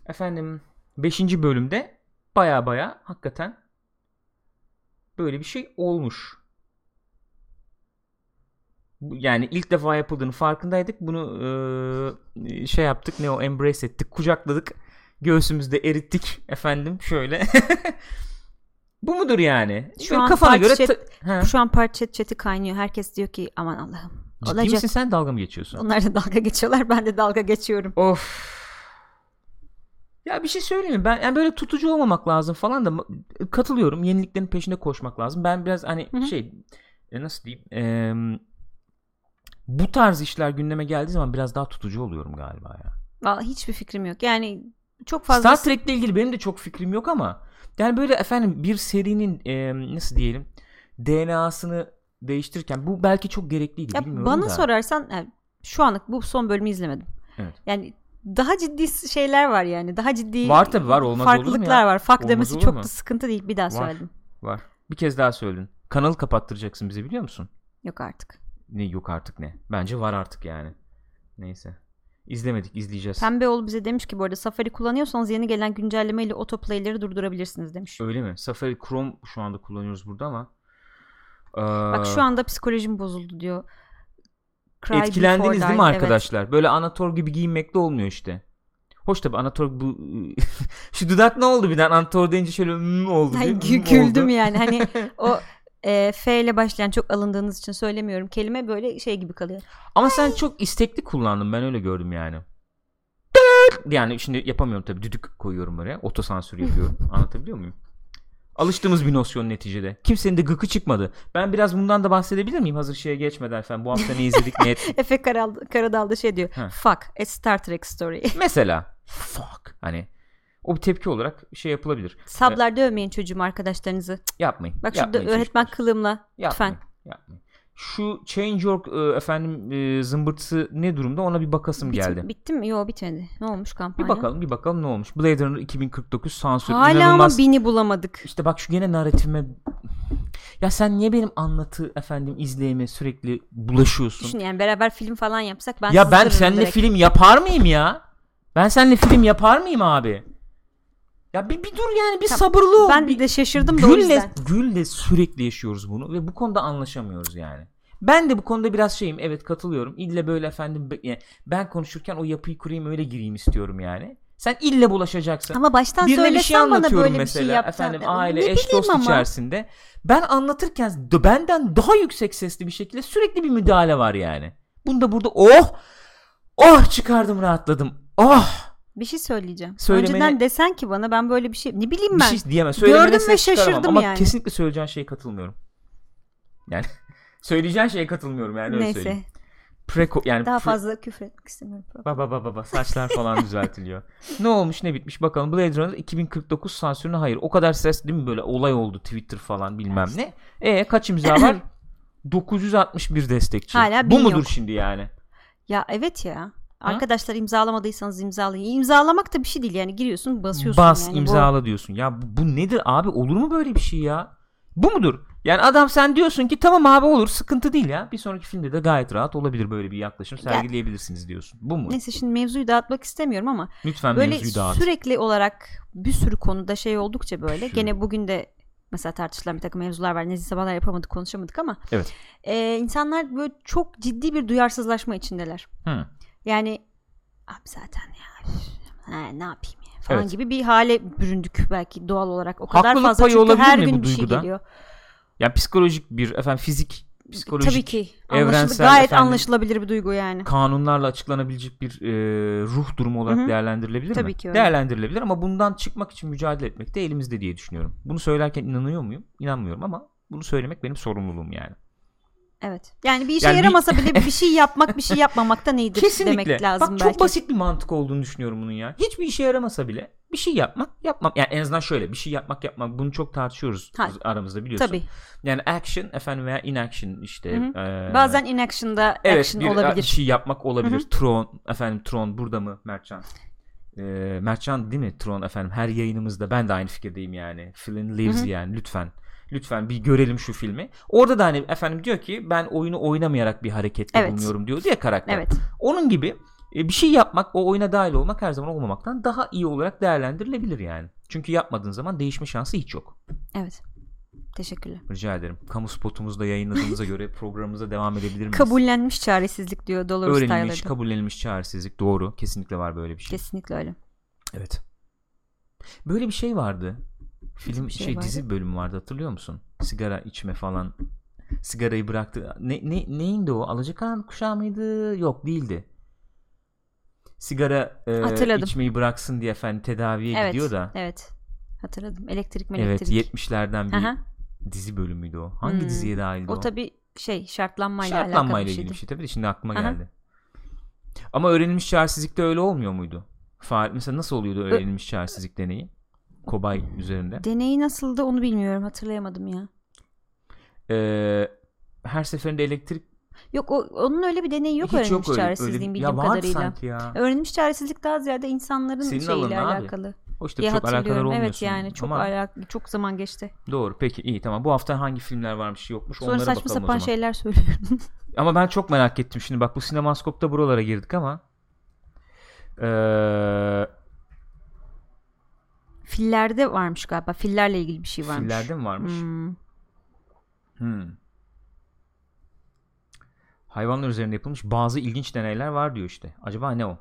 Efendim 5. bölümde baya baya hakikaten böyle bir şey olmuş. Yani ilk defa yapıldığını farkındaydık. Bunu ee, şey yaptık. Ne o embrace ettik. Kucakladık. Göğsümüzde erittik efendim şöyle. Bu mudur yani? Şu Böyle an kafana göre parça- ta-. Şu an parça chat'i kaynıyor. Herkes diyor ki aman Allah'ım. Ciddi Olacak. misin sen dalga mı geçiyorsun? Onlar da dalga geçiyorlar. Ben de dalga geçiyorum. Of. Ya bir şey söyleyeyim mi? Ben yani böyle tutucu olmamak lazım falan da katılıyorum. Yeniliklerin peşinde koşmak lazım. Ben biraz hani Hı hı. şey e, nasıl diyeyim? Eee, bu tarz işler gündeme geldiği zaman biraz daha tutucu oluyorum galiba ya. Vallahi hiçbir fikrim yok. Yani çok fazla Star Trek'le ilgili benim de çok fikrim yok ama yani böyle efendim bir serinin eee, nasıl diyelim DNA'sını değiştirirken bu belki çok gerekliydi Ya bilmiyorum bana da. sorarsan yani şu anlık bu son bölümü izlemedim. Evet. Yani daha ciddi şeyler var yani. Daha ciddi Var tabii, var. Olmaz olur mu farklılıklar ya? var. Fak Olmaz demesi çok mu? da sıkıntı değil. Bir daha Var. söyledim. Var. Bir kez daha söyledin. Kanalı kapattıracaksın bize biliyor musun? Yok artık. Ne yok artık ne? Bence var artık yani. Neyse. İzlemedik izleyeceğiz. Pembeoğlu bize demiş ki bu arada Safari kullanıyorsanız yeni gelen güncellemeyle autoplay'leri durdurabilirsiniz demiş. Öyle mi? Safari Chrome şu anda kullanıyoruz burada ama. Ee, Bak şu anda psikolojim bozuldu diyor. Cry etkilendiniz değil mi arkadaşlar? Böyle Anator gibi giyinmekle olmuyor işte. Hoş tabi Anator bu şu dudak ne oldu birden Anator deyince şöyle hmm oldu. Evet. Ay, gü- güldüm oldu. yani hani o e, F ile başlayan çok alındığınız için söylemiyorum. Kelime böyle şey gibi kalıyor. Ama sen çok istekli kullandın ben öyle gördüm yani. Yani şimdi yapamıyorum tabii düdük koyuyorum oraya. Otosansür yapıyorum. Anlatabiliyor muyum? Alıştığımız bir nosyon neticede. Kimsenin de gıkı çıkmadı. Ben biraz bundan da bahsedebilir miyim hazır şeye geçmeden efendim. Bu hafta ne izledik ne ettik. Efe Karal, Karadal da şey diyor. Ha. Fuck a Star Trek story. Mesela fuck hani o bir tepki olarak şey yapılabilir. Sablar dövmeyin çocuğum arkadaşlarınızı. Yapmayın. Bak şurada yapmayın öğretmen çocuklar. kılığımla Yapmayın. lütfen. Yapmayın. Şu Change.org e, efendim e, zımbırtısı ne durumda ona bir bakasım Bit- geldi. Bitti mi? Yok bitmedi. Ne olmuş kampanya? Bir bakalım bir bakalım ne olmuş. Blade Runner 2049 sansür. Hala inanılmaz. ama bini bulamadık. İşte bak şu gene narratifime ya sen niye benim anlatı efendim izleyime sürekli bulaşıyorsun? Düşün yani beraber film falan yapsak ben ya ben seninle direkt. film yapar mıyım ya? Ben seninle film yapar mıyım abi? Ya bir, bir dur yani bir Tamam, sabırlı ol. Ben bir, de şaşırdım da o Gül'le, yüzden. Gül'le sürekli yaşıyoruz bunu ve bu konuda anlaşamıyoruz yani. Ben de bu konuda biraz şeyim evet katılıyorum. İlle böyle efendim ben konuşurken o yapıyı kurayım öyle gireyim istiyorum yani. Sen ille bulaşacaksın. Ama baştan Birine bir şey söylesen bana anlatıyorum böyle mesela bir şey yaptan. efendim aile eş dost ama. içerisinde. Ben anlatırken benden daha yüksek sesli bir şekilde sürekli bir müdahale var yani. Bunda burada oh oh çıkardım rahatladım. Oh Bir şey söyleyeceğim. Söylemeni- Önceden desen ki bana ben böyle bir şey ne bileyim bir ben. şey diyemem. Söylemene Gördüm ve şaşırdım ama yani. kesinlikle söyleyeceğin şeye katılmıyorum. Yani söyleyeceğin şeye katılmıyorum yani öyle Neyse. söyleyeyim. Preko yani Daha pre- fazla küfür etmek istemiyorum. Baba baba baba saçlar falan düzeltiliyor. ne olmuş ne bitmiş bakalım. Blade Runner 2049 sansürüne hayır. O kadar ses değil mi böyle olay oldu Twitter falan bilmem ne. E kaç imza var? 961 destekçi. Hala Bu mudur yok. şimdi yani? Ya evet ya. Arkadaşlar imzalamadıysanız imzalayın. İmzalamak da bir şey değil yani giriyorsun basıyorsun Bas yani. Bu- imzala diyorsun. Ya bu, bu nedir abi? Olur mu böyle bir şey ya? Bu mudur? Yani adam sen diyorsun ki tamam abi olur sıkıntı değil ya. Bir sonraki filmde de gayet rahat olabilir böyle bir yaklaşım sergileyebilirsiniz diyorsun. Bu mu? Neyse şimdi mevzuyu dağıtmak istemiyorum ama Lütfen böyle mevzuyu dağıt. sürekli olarak bir sürü konuda şey oldukça böyle Sürü. gene bugün de mesela tartışılan bir takım mevzular var. Nezih sabahlar yapamadık konuşamadık ama Evet. e, insanlar böyle çok ciddi bir duyarsızlaşma içindeler. Hı. Yani abi zaten ya ha, ne yapayım ya falan Evet. gibi bir hale büründük belki doğal olarak. O kadar Haklılık fazla çünkü her gün bir şey geliyor. Ya psikolojik bir efendim fizik psikolojik Tabii ki. Evrensel gayet efendim, anlaşılabilir bir duygu yani. kanunlarla açıklanabilecek bir e, ruh durumu olarak Hı hı. değerlendirilebilir Tabii mi? ki öyle. Değerlendirilebilir ama bundan çıkmak için mücadele etmek de elimizde diye düşünüyorum. Bunu söylerken inanıyor muyum? İnanmıyorum ama bunu söylemek benim sorumluluğum yani. Evet. Yani bir işe Yani bir- yaramasa bile bir şey yapmak bir şey yapmakta neyidir Kesinlikle. demek lazım Bak belki. çok basit bir mantık olduğunu düşünüyorum bunun ya. Hiçbir işe yaramasa bile bir şey yapmak yapmak yani en azından şöyle bir şey yapmak yapmak bunu çok tartışıyoruz Ha, aramızda biliyorsun. Tabii. Yani action efendim veya inaction işte. Hı e, Bazen inaction'da evet action bir olabilir. şey yapmak olabilir. Tron efendim Tron burada mı Mertcan? e, Mertcan değil mi Tron efendim her yayınımızda ben de aynı fikirdeyim yani. Flynn lives Hı hı. yani lütfen. Lütfen bir görelim şu filmi. Orada da hani efendim diyor ki ben oyunu oynamayarak bir harekette Evet. bulunuyorum diyor diye karakter. Evet. Onun gibi e, bir şey yapmak, o oyuna dahil olmak her zaman olmamaktan daha iyi olarak değerlendirilebilir yani. Çünkü yapmadığın zaman değişme şansı hiç yok. Evet. Teşekkürler. Rica ederim. Kamu spotumuzda da yayınladığımıza göre programımıza devam edebilir miyiz? Kabullenmiş çaresizlik diyor Dolores Öğrenilmiş, Tyler'da. kabullenilmiş çaresizlik. Doğru. Kesinlikle var böyle bir şey. Kesinlikle öyle. Evet. Böyle bir şey vardı. Film bir şey, şey vardı? dizi bölümü vardı hatırlıyor musun? Sigara içme falan. Sigarayı bıraktı. Ne, ne neyindi o? Alacakaranlık kuşağı mıydı? Yok değildi. Sigara e, Hatırladım. içmeyi bıraksın diye efendim tedaviye Evet. gidiyor da. Evet. Hatırladım. Elektrik mi Evet elektrik. 70'lerden bir Aha. dizi bölümüydü o. Hangi Hmm. diziye dahildi o? O tabi şey şartlanmayla alakalı Şartlanmayla bir ilgili şeydi. bir şey tabii de şimdi aklıma Aha. geldi. Ama öğrenilmiş çaresizlikte öyle olmuyor muydu? Faal mesela nasıl oluyordu öğrenilmiş çaresizlik deneyi? Kobay üzerinde. Deneyi nasıldı onu bilmiyorum. Hatırlayamadım ya. Ee, her seferinde elektrik Yok o, onun öyle bir deneyi yok hiç öğrenilmiş yok öyle. çaresizliğin öyle bildiğim ya kadarıyla. sanki ya. Öğrenilmiş çaresizlik daha ziyade insanların Senin şeyiyle abi. alakalı. O işte çok alakadar olmuyorsun. Evet yani çok Ama alak çok zaman geçti. doğru. Peki iyi tamam. Bu hafta hangi filmler varmış yokmuş Sonra onlara saçma sapan şeyler söylüyorum. Ama ben çok merak ettim şimdi. Bak bu sinemaskopta buralara girdik ama ee, Fillerde varmış galiba. Fillerle ilgili bir şey varmış. fillerde mi varmış? Hmm. Hmm. Hayvanlar üzerinde yapılmış bazı ilginç deneyler var diyor işte. Acaba ne o?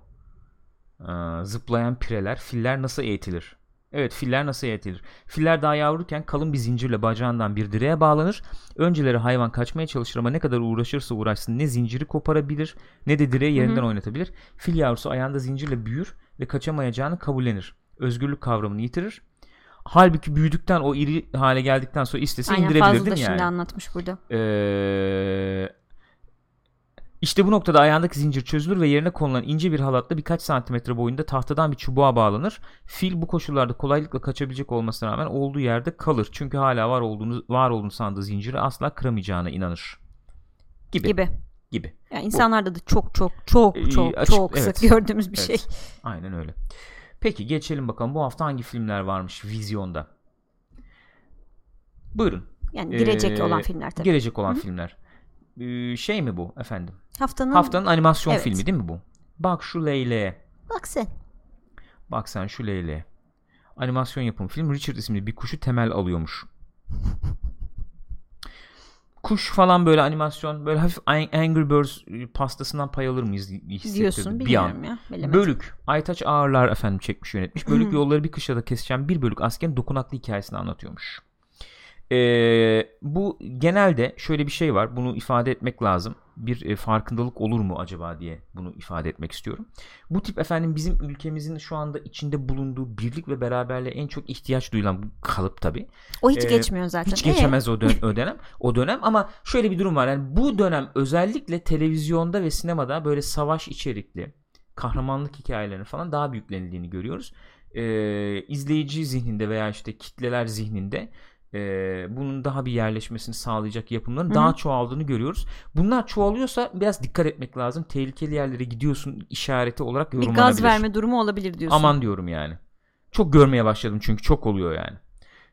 Ee, zıplayan pireler, filler nasıl eğitilir? Evet, filler nasıl eğitilir? Filler daha yavruyken kalın bir zincirle bacağından bir direğe bağlanır. Önceleri hayvan kaçmaya çalışır ama ne kadar uğraşırsa uğraşsın ne zinciri koparabilir ne de direği yerinden oynatabilir. Fil yavrusu ayağında zincirle büyür ve kaçamayacağını kabullenir. Özgürlük kavramını yitirir. Halbuki büyüdükten o iri hale geldikten sonra istese Aynen indirebilir Fazıl değil da mi şimdi yani? anlatmış burada. Ee, işte bu noktada ayağındaki zincir çözülür ve yerine konulan ince bir halatla birkaç santimetre boyunda tahtadan bir çubuğa bağlanır. Fil bu koşullarda kolaylıkla kaçabilecek olmasına rağmen olduğu yerde kalır. Çünkü hala var olduğunu var olduğunu sandığı zinciri asla kıramayacağına inanır. Gibi. Gibi. Gibi. Yani insanlarda da çok çok çok Ee, çok açık- çok evet. sık gördüğümüz bir Evet. şey. Aynen öyle. Peki geçelim bakalım bu hafta hangi filmler varmış vizyonda? Buyurun. Yani girecek Ee, olan filmler tabii. Gelecek olan filmler. Ee, şey mi bu efendim? Haftanın, Haftanın animasyon Evet. filmi değil mi bu? Bak şu Leyle'ye. bak sen. Bak sen şu Leyle'ye. Animasyon yapım film Richard isimli bir kuşu temel alıyormuş. Kuş falan böyle animasyon böyle hafif Ang- Angry Birds e, pastasından pay alır mıyız hissettirdi Diyorsun bir an. ya. Bilemedim. Bölük. Aytaç Ağırlar efendim çekmiş yönetmiş. Bölük yolları bir kışlada kesişen bir bölük askerin dokunaklı hikayesini anlatıyormuş. Ee, bu genelde şöyle bir şey var. Bunu ifade etmek lazım. Bir e, farkındalık olur mu acaba diye bunu ifade etmek istiyorum. Bu tip efendim bizim ülkemizin şu anda içinde bulunduğu birlik ve beraberliğe en çok ihtiyaç duyulan bu kalıp tabii. O hiç Ee, geçmiyor zaten. Hiç Ee, geçemez o, dön- o dönem. O dönem ama şöyle bir durum var. Yani bu dönem özellikle televizyonda ve sinemada böyle savaş içerikli kahramanlık hikayelerinin falan daha büyüklenildiğini görüyoruz. Ee, izleyici zihninde veya işte kitleler zihninde e, bunun daha bir yerleşmesini sağlayacak yapımların Hı. daha çoğaldığını görüyoruz. Bunlar çoğalıyorsa biraz dikkat etmek lazım. Tehlikeli yerlere gidiyorsun işareti olarak bir yorumlanabilir. gaz verme durumu olabilir diyorsun. Aman diyorum yani. Çok görmeye başladım çünkü çok oluyor yani.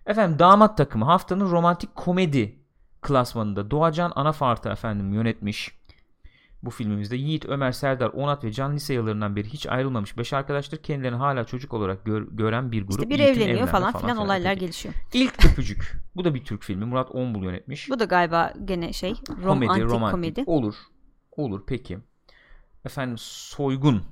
Efendim damat takımı haftanın romantik komedi klasmanında Doğacan Anafart'ı efendim yönetmiş. Bu filmimizde Yiğit, Ömer, Serdar, Onat ve Can lise yıllarından beri hiç ayrılmamış beş arkadaştır. Kendilerini hala çocuk olarak gör- gören bir grup. İşte bir Yiğit'in evleniyor falan filan olaylar Peki. gelişiyor. İlk Öpücük. Bu da bir Türk filmi. Murat Onbul yönetmiş. Bu da galiba gene şey komedi, romantik romantik. komedi. Olur. Olur peki. Efendim Soygun.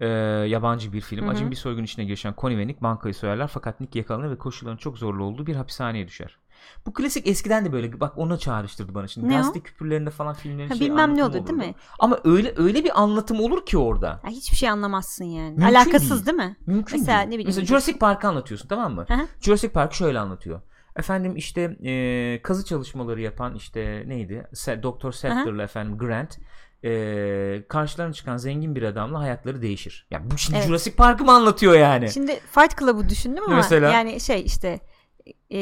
Ee, yabancı bir film. Acın bir soygun içine girişen Connie ve Nick bankayı soyarlar fakat Nick yakalanır ve koşulların çok zorlu olduğu bir hapishaneye düşer. Bu klasik eskiden de böyle bak onu çağrıştırdı bana şimdi. Ne o? Gazete küpürlerinde falan filmlerin Ha, şey bilmem ne olur değil mi? Ama öyle öyle bir anlatım olur ki orada. Ya hiçbir şey anlamazsın yani. Mümkün Alakasız değil. değil, mi? Mümkün Mesela değil. ne bileyim, Mesela Jurassic Park'ı anlatıyorsun tamam mı? Hı hı. Jurassic Park şöyle anlatıyor. Efendim işte e, kazı çalışmaları yapan işte neydi? Doktor Settler'la efendim Grant e, karşılarına çıkan zengin bir adamla hayatları değişir. Ya bu şimdi Evet. Jurassic Park'ı mı anlatıyor yani? Şimdi Fight Club'ı düşündüm ama Mesela? yani şey işte e,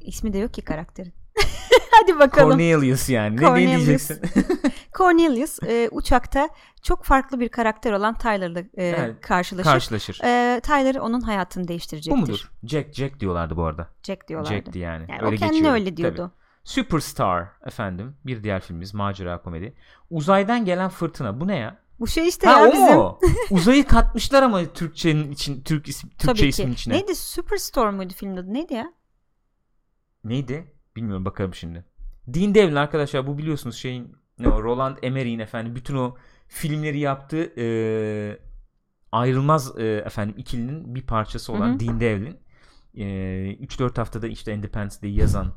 ismi de yok ki karakterin. Hadi bakalım. Cornelius yani. Ne, ne Cornelius. diyeceksin? Cornelius e, uçakta çok farklı bir karakter olan Tyler'la e, Evet, karşılaşır. Karşılaşır. E, Tyler onun hayatını değiştirecektir. Bu mudur? Jack Jack diyorlardı bu arada. Jack diyorlardı. Jack'ti yani. Yani öyle o kendine geçiyor. öyle diyordu. Tabii. Superstar efendim. Bir diğer filmimiz macera komedi. Uzaydan gelen fırtına. Bu ne ya? Bu şey işte ha ya o bizim. mu? Uzayı katmışlar ama Türkçenin için Türk isim, Türkçe Tabii ismin ki. içine. Neydi? Superstore muydu filmin adı? Neydi ya? Neydi? Bilmiyorum bakalım şimdi. Dean Devlin arkadaşlar bu biliyorsunuz şeyin ne o Roland Emmerich'in efendim bütün o filmleri yaptığı e, ayrılmaz e, efendim ikilinin bir parçası olan Hı hı. Dean Devlin. E, 3-4 haftada işte Independence Day'i yazan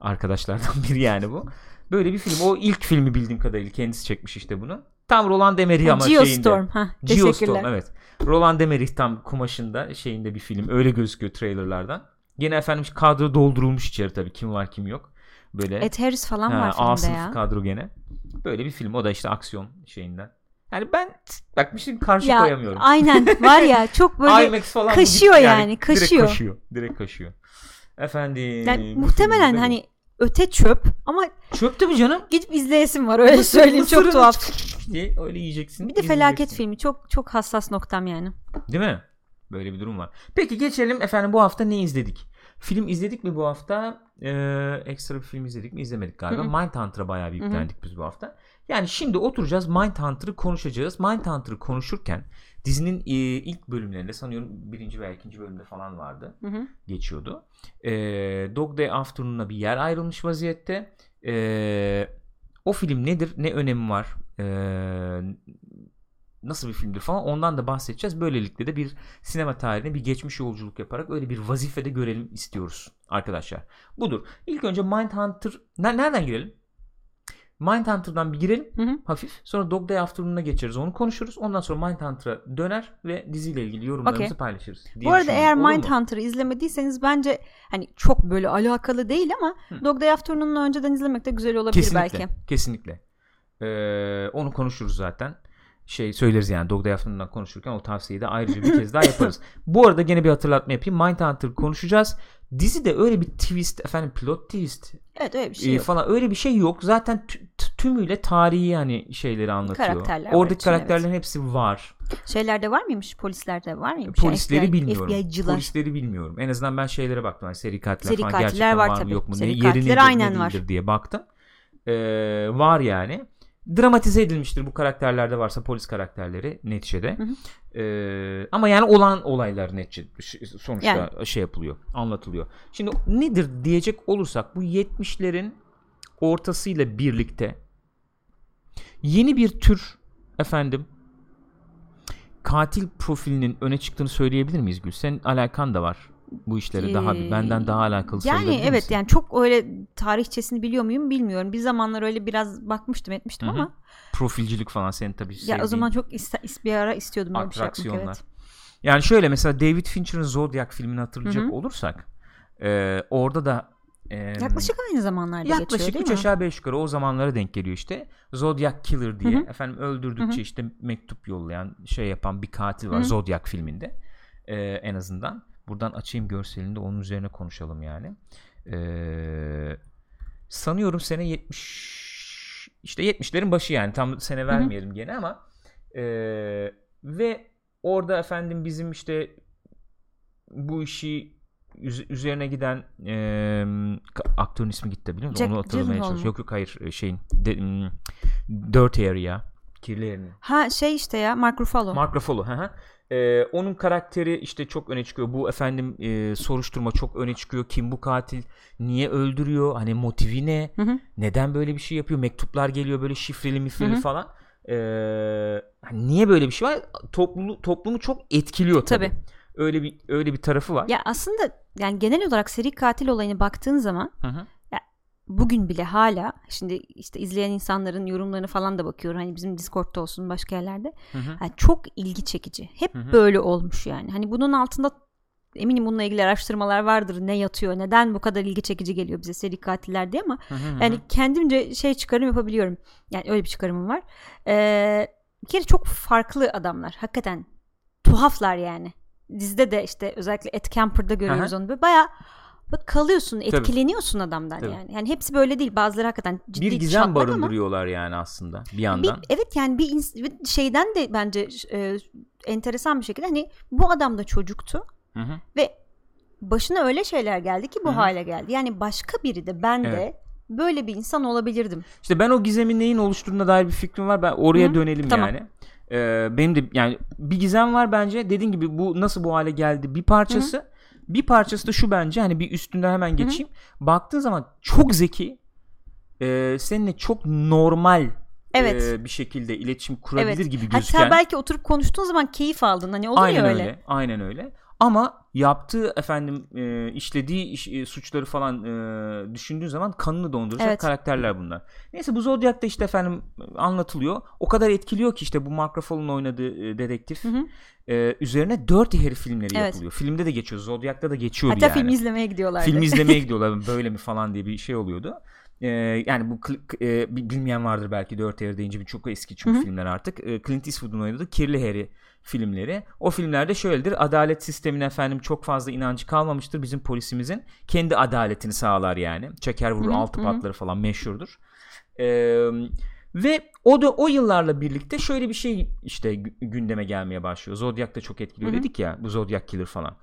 arkadaşlardan biri yani bu. Böyle bir film. O ilk filmi bildiğim kadarıyla kendisi çekmiş işte bunu. Tam Roland Emmerich ama şeyinde. Geostorm. Ha, Geostorm teşekkürler. evet. Roland Emmerich tam kumaşında şeyinde bir film. Öyle gözüküyor trailerlardan. Gene efendim kadro doldurulmuş içeri tabii. Kim var kim yok. Böyle Ed Harris falan ha, var A filmde sınıf ya. kadro gene. Böyle bir film. O da işte aksiyon şeyinden. Yani ben bak bir şey karşı Ya koyamıyorum. aynen var ya çok böyle IMAX falan kaşıyor git- yani, Direkt kaşıyor. kaşıyor. Direkt kaşıyor. Efendim. yani muhtemelen hani öte çöp ama Çöp tabii canım. gidip izleyesim var öyle söyleyeyim çok tuhaf. diye öyle yiyeceksin. Bir de felaket filmi çok çok hassas noktam yani. Değil mi? Böyle bir durum var. Peki geçelim efendim bu hafta ne izledik? Film izledik mi bu hafta? Ee, ekstra bir film izledik mi? İzlemedik galiba. Hı hı. Mindhunter'a bayağı bir yüklendik biz bu hafta. Yani şimdi oturacağız Mindhunter'ı konuşacağız. Mindhunter'ı konuşurken dizinin e, ilk bölümlerinde sanıyorum birinci veya ikinci bölümde falan vardı. Hı hı. Geçiyordu. Ee, Dog Day Afternoon'a bir yer ayrılmış vaziyette. Ee, o film nedir? Ne önemi var? Ee, nasıl bir filmdir falan ondan da bahsedeceğiz. Böylelikle de bir sinema tarihine bir geçmiş yolculuk yaparak öyle bir vazifede görelim istiyoruz arkadaşlar. Budur. İlk önce Mindhunter Ne- nereden girelim? Mindhunter'dan bir girelim Hı hı. hafif. Sonra Dog Day Afternoon'a geçeriz. Onu konuşuruz. Ondan sonra Mindhunter'a döner ve diziyle ilgili yorumlarımızı Okey. paylaşırız. diye Bu arada eğer? Mindhunter'ı izlemediyseniz bence hani çok böyle alakalı değil ama Hı. Dog Day Afternoon'u önceden izlemek de güzel olabilir Kesinlikle. belki. Kesinlikle. Ee, onu konuşuruz zaten. Şey söyleriz yani Dog Day Afternoon'dan konuşurken o tavsiyeyi de ayrıca bir kez daha yaparız. Bu arada gene bir hatırlatma yapayım. Mindhunter konuşacağız. Dizide öyle bir twist efendim pilot twist Evet öyle bir şey e, yok. falan öyle bir şey yok. Zaten tü- tü- tümüyle tarihi yani şeyleri anlatıyor. Karakterler Oradaki içinde, karakterlerin hepsi var. Şeylerde var mıymış? Polislerde var mıymış? Polisleri FBI bilmiyorum. FBI'cılar. Polisleri bilmiyorum. En azından ben şeylere baktım. Yani seri katiller Seri falan katiller gerçekten var var, mı tabii. yok mu? Seri ne, yeri katiller nedir, aynen ne var. diye baktım. Ee, var yani. Dramatize edilmiştir bu karakterlerde varsa polis karakterleri neticede. Hı hı. Ee, ama yani olan olaylar netçe sonuçta şey yapılıyor, anlatılıyor. Şimdi nedir diyecek olursak bu 70'lerin ortasıyla birlikte yeni bir tür efendim katil profilinin öne çıktığını söyleyebilir miyiz Gül? Senin alakan da var bu işlere daha bir benden daha alakalı Yani evet misin? yani çok öyle tarihçesini biliyor muyum bilmiyorum. Bir zamanlar öyle biraz bakmıştım etmiştim Hı hı. ama profilcilik falan senin tabii ya sevdiğin o zaman çok iste, is- bir ara istiyordum öyle bir şey yapmak evet. Yani şöyle mesela David Fincher'ın Zodiac filmini hatırlayacak Hı hı. olursak e, orada da e, Yaklaşık aynı zamanlarda yaklaşık geçiyor 3 değil mi? aşağı 5 yukarı o zamanlara denk geliyor işte. Zodiac Killer diye Hı hı. efendim öldürdükçe Hı hı. işte mektup yollayan şey yapan bir katil var Hı hı. Zodiac filminde. E, en azından buradan açayım görselini de onun üzerine konuşalım yani. E, sanıyorum sene 70 işte 70'lerin başı yani tam sene vermeyelim gene ama e, ve orada efendim bizim işte bu işi üz- üzerine giden e, aktörün ismi gitti biliyor musun? Jack Onu hatırlamaya çalışıyorum. Yok yok hayır e, şeyin de, Dirty Area kirli yerini. Ha şey işte ya Mark Ruffalo. Mark Ruffalo. hı hı. Ee, onun karakteri işte çok öne çıkıyor. Bu efendim e, soruşturma çok öne çıkıyor. Kim bu katil? Niye öldürüyor? Hani motivi ne? Hı hı. Neden böyle bir şey yapıyor? Mektuplar geliyor böyle şifreli mifreli Hı hı. falan. Ee, hani niye böyle bir şey var? Toplumu, toplumu çok etkiliyor tabii. Tabii. Öyle bir öyle bir tarafı var. Ya aslında yani genel olarak seri katil olayına baktığın zaman Hı hı. Bugün bile hala şimdi işte izleyen insanların yorumlarını falan da bakıyorum. Hani bizim Discord'da olsun başka yerlerde. Hı hı. Yani çok ilgi çekici. Hep Hı hı. böyle olmuş yani. Hani bunun altında eminim bununla ilgili araştırmalar vardır. Ne yatıyor? Neden bu kadar ilgi çekici geliyor bize seri katiller diye ama Hı hı hı. yani kendimce şey çıkarım yapabiliyorum. Yani öyle bir çıkarımım var. Ee, bir kere çok farklı adamlar. Hakikaten tuhaflar yani. Dizide de işte özellikle Ed Kemper'da görüyoruz Aha. onu. Bayağı Bak kalıyorsun, etkileniyorsun adamdan Tabii. yani. Yani hepsi böyle değil. Bazıları hakikaten ciddi bir gizem çatlak ama barındırıyorlar yani aslında bir bir, yandan. evet yani bir bir şeyden de bence e, enteresan bir şekilde hani bu adam da çocuktu Hı hı. ve başına öyle şeyler geldi ki bu Hı hı. hale geldi. Yani başka biri de ben de Evet. böyle bir insan olabilirdim. İşte ben o gizemin neyin oluşturduğuna dair bir fikrim var. Ben oraya Hı, dönelim tamam. yani. Ee, benim de yani bir gizem var bence. Dediğin gibi bu nasıl bu hale geldi bir parçası. Bir parçası da şu bence hani bir üstünden hemen geçeyim. Baktığın zaman çok zeki. e, seninle çok normal Evet. e, bir şekilde iletişim kurabilir Evet. gibi gözüken. Hatta belki oturup konuştuğun zaman keyif aldın. Hani olur aynen ya öyle. öyle. Aynen öyle. Ama yaptığı efendim e, işlediği iş- e, suçları falan e, düşündüğün zaman kanını donduracak Evet. karakterler bunlar. Neyse bu Zodiac'ta işte efendim anlatılıyor. O kadar etkiliyor ki işte bu Mark Ruffalo'nun oynadığı e, dedektif Hı hı. e, üzerine dört herif filmleri Evet. yapılıyor. Filmde de geçiyor. Zodiac'ta da geçiyor Hatta yani. film izlemeye gidiyorlardı. Film izlemeye gidiyorlar böyle mi falan diye bir şey oluyordu. Ee, yani bu e, bi- bilmeyen vardır belki Dört Harry deyince bir çok eski çünkü filmler artık. Ee, Clint Eastwood'un oynadığı Kirli Harry filmleri. O filmlerde şöyledir. Adalet sistemine efendim çok fazla inancı kalmamıştır bizim polisimizin. Kendi adaletini sağlar yani. Çeker vurur Hı hı, altı hı patları falan meşhurdur. Ee, ve o da o yıllarla birlikte şöyle bir şey işte gü- gündeme gelmeye başlıyor. Zodiac da çok etkiliyor Hı hı. dedik ya bu Zodiac Killer falan.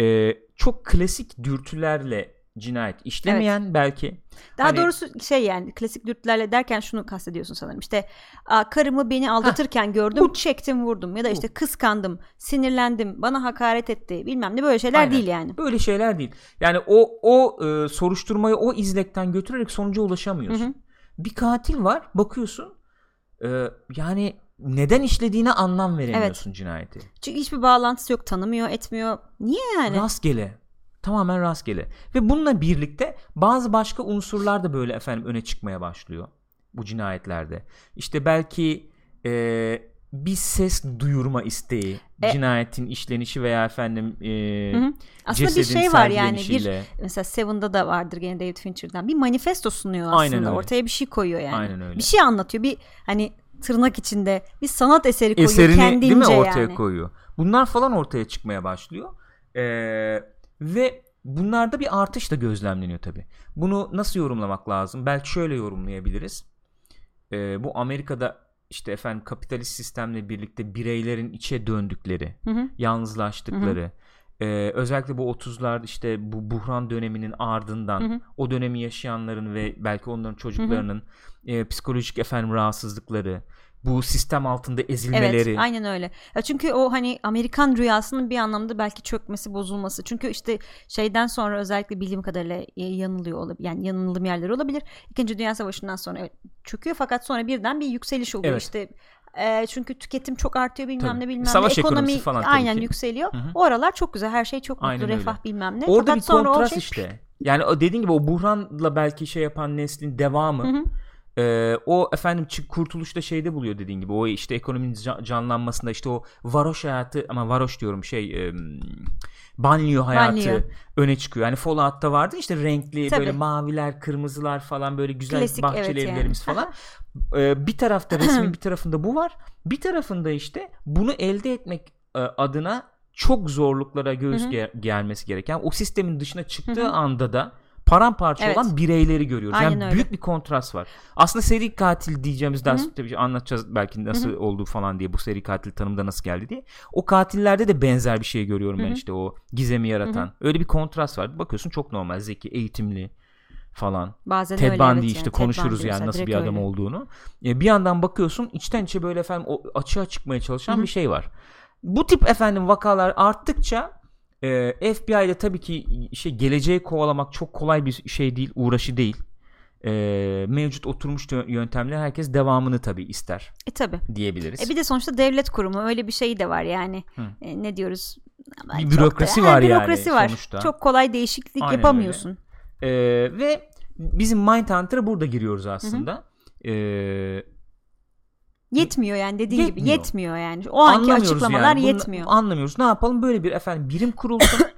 Ee, çok klasik dürtülerle cinayet işlemeyen belki. Daha Hani- doğrusu şey yani klasik dürtülerle derken şunu kastediyorsun sanırım. İşte "Aa, karımı beni aldatırken gördüm, çektim, vurdum ya da işte kıskandım, sinirlendim, bana hakaret etti, bilmem ne böyle şeyler Aynen. değil yani. Böyle şeyler değil. Yani o o e, soruşturmayı o izlekten götürerek sonuca ulaşamıyorsun. Hı hı. Bir katil var, bakıyorsun. e, yani neden işlediğine anlam veremiyorsun cinayeti. Çünkü hiçbir bağlantısı yok, tanımıyor, etmiyor. Niye yani? Rastgele. Tamamen rastgele. Ve bununla birlikte bazı başka unsurlar da böyle efendim öne çıkmaya başlıyor bu cinayetlerde. İşte belki e, bir ses duyurma isteği, E- cinayetin işlenişi veya efendim e, Hı hı. Aslında bir şey var yani bir mesela Seven'da da vardır gene David Fincher'dan bir manifesto sunuyor aslında Aynen öyle. ortaya bir şey koyuyor yani. Aynen öyle. Bir şey anlatıyor bir hani tırnak içinde bir sanat eseri koyuyor eserini kendince değil mi ortaya yani. koyuyor. Bunlar falan ortaya çıkmaya başlıyor. Ee, ve bunlarda bir artış da gözlemleniyor tabi. Bunu nasıl yorumlamak lazım? Belki şöyle yorumlayabiliriz. Ee, bu Amerika'da işte efendim kapitalist sistemle birlikte bireylerin içe döndükleri, Hı hı. yalnızlaştıkları, ee, özellikle bu 30'lar işte bu buhran döneminin ardından Hı hı. o dönemi yaşayanların ve belki onların çocuklarının e, psikolojik efendim rahatsızlıkları, bu sistem altında ezilmeleri. Evet aynen öyle. Ya çünkü o hani Amerikan rüyasının bir anlamda belki çökmesi bozulması. Çünkü işte şeyden sonra özellikle bildiğim kadarıyla e, yanılıyor olabilir. Yani yanıldığım yerler olabilir. İkinci Dünya Savaşı'ndan sonra evet, çöküyor fakat sonra birden bir yükseliş oluyor. Evet. İşte e, çünkü tüketim çok artıyor bilmem Tabii. ne bilmem Savaş ne. Ekonomi falan aynen ki. yükseliyor. Hı hı. O aralar çok güzel. Her şey çok mutlu. Aynen öyle. refah bilmem ne. Orada fakat bir sonra o kontrast şey işte. Yani o dediğin gibi o buhranla belki şey yapan neslin devamı. Hı hı. e, o efendim çık kurtuluşta şeyde buluyor dediğin gibi. O işte ekonominin ca- canlanmasında işte o varoş hayatı ama varoş diyorum şey e, banliyö hayatı Banliyö. öne çıkıyor. Yani Fallout'ta vardı işte renkli Tabii. böyle maviler, kırmızılar falan böyle güzel Klasik, bahçeli evet yani. evlerimiz falan. Ee, bir tarafta resmin bir tarafında bu var. Bir tarafında işte bunu elde etmek e, adına çok zorluklara göğüs Hı hı. ge- gelmesi gereken o sistemin dışına çıktığı Hı hı. anda da paramparça Evet. olan bireyleri görüyoruz. Aynen yani öyle. büyük bir kontrast var. Aslında seri katil diyeceğimiz daha tabii anlatacağız belki nasıl olduğu falan diye bu seri katil tanımda nasıl geldi diye. O katillerde de benzer bir şey görüyorum Hı ben işte o gizemi yaratan. Öyle bir kontrast var. Bakıyorsun çok normal, zeki, eğitimli falan. Bazen Ted öyle Bundy evet işte yani. Konuşuruz yani nasıl bir adam öyle. olduğunu. E, bir yandan bakıyorsun içten içe böyle efendim o açığa çıkmaya çalışan Hı hı. bir şey var. Bu tip efendim vakalar arttıkça e, FBI'de tabii ki şey geleceği kovalamak çok kolay bir şey değil, uğraşı değil. E, mevcut oturmuş yö- yöntemler herkes devamını tabii ister E tabi. diyebiliriz. E bir de sonuçta devlet kurumu öyle bir şey de var yani. Hı. E, ne diyoruz? Ama Bir da- bürokrasi Ha, var yani bürokrasi var. sonuçta. Çok kolay değişiklik Aynen yapamıyorsun. E, ve bizim Mindhunter'a burada giriyoruz aslında. E, Yetmiyor yani dediğin gibi Yetmiyor. yetmiyor yani. O anki açıklamalar yani. Bunu yetmiyor. Anlamıyoruz. Ne yapalım? Böyle bir efendim birim kurulsun.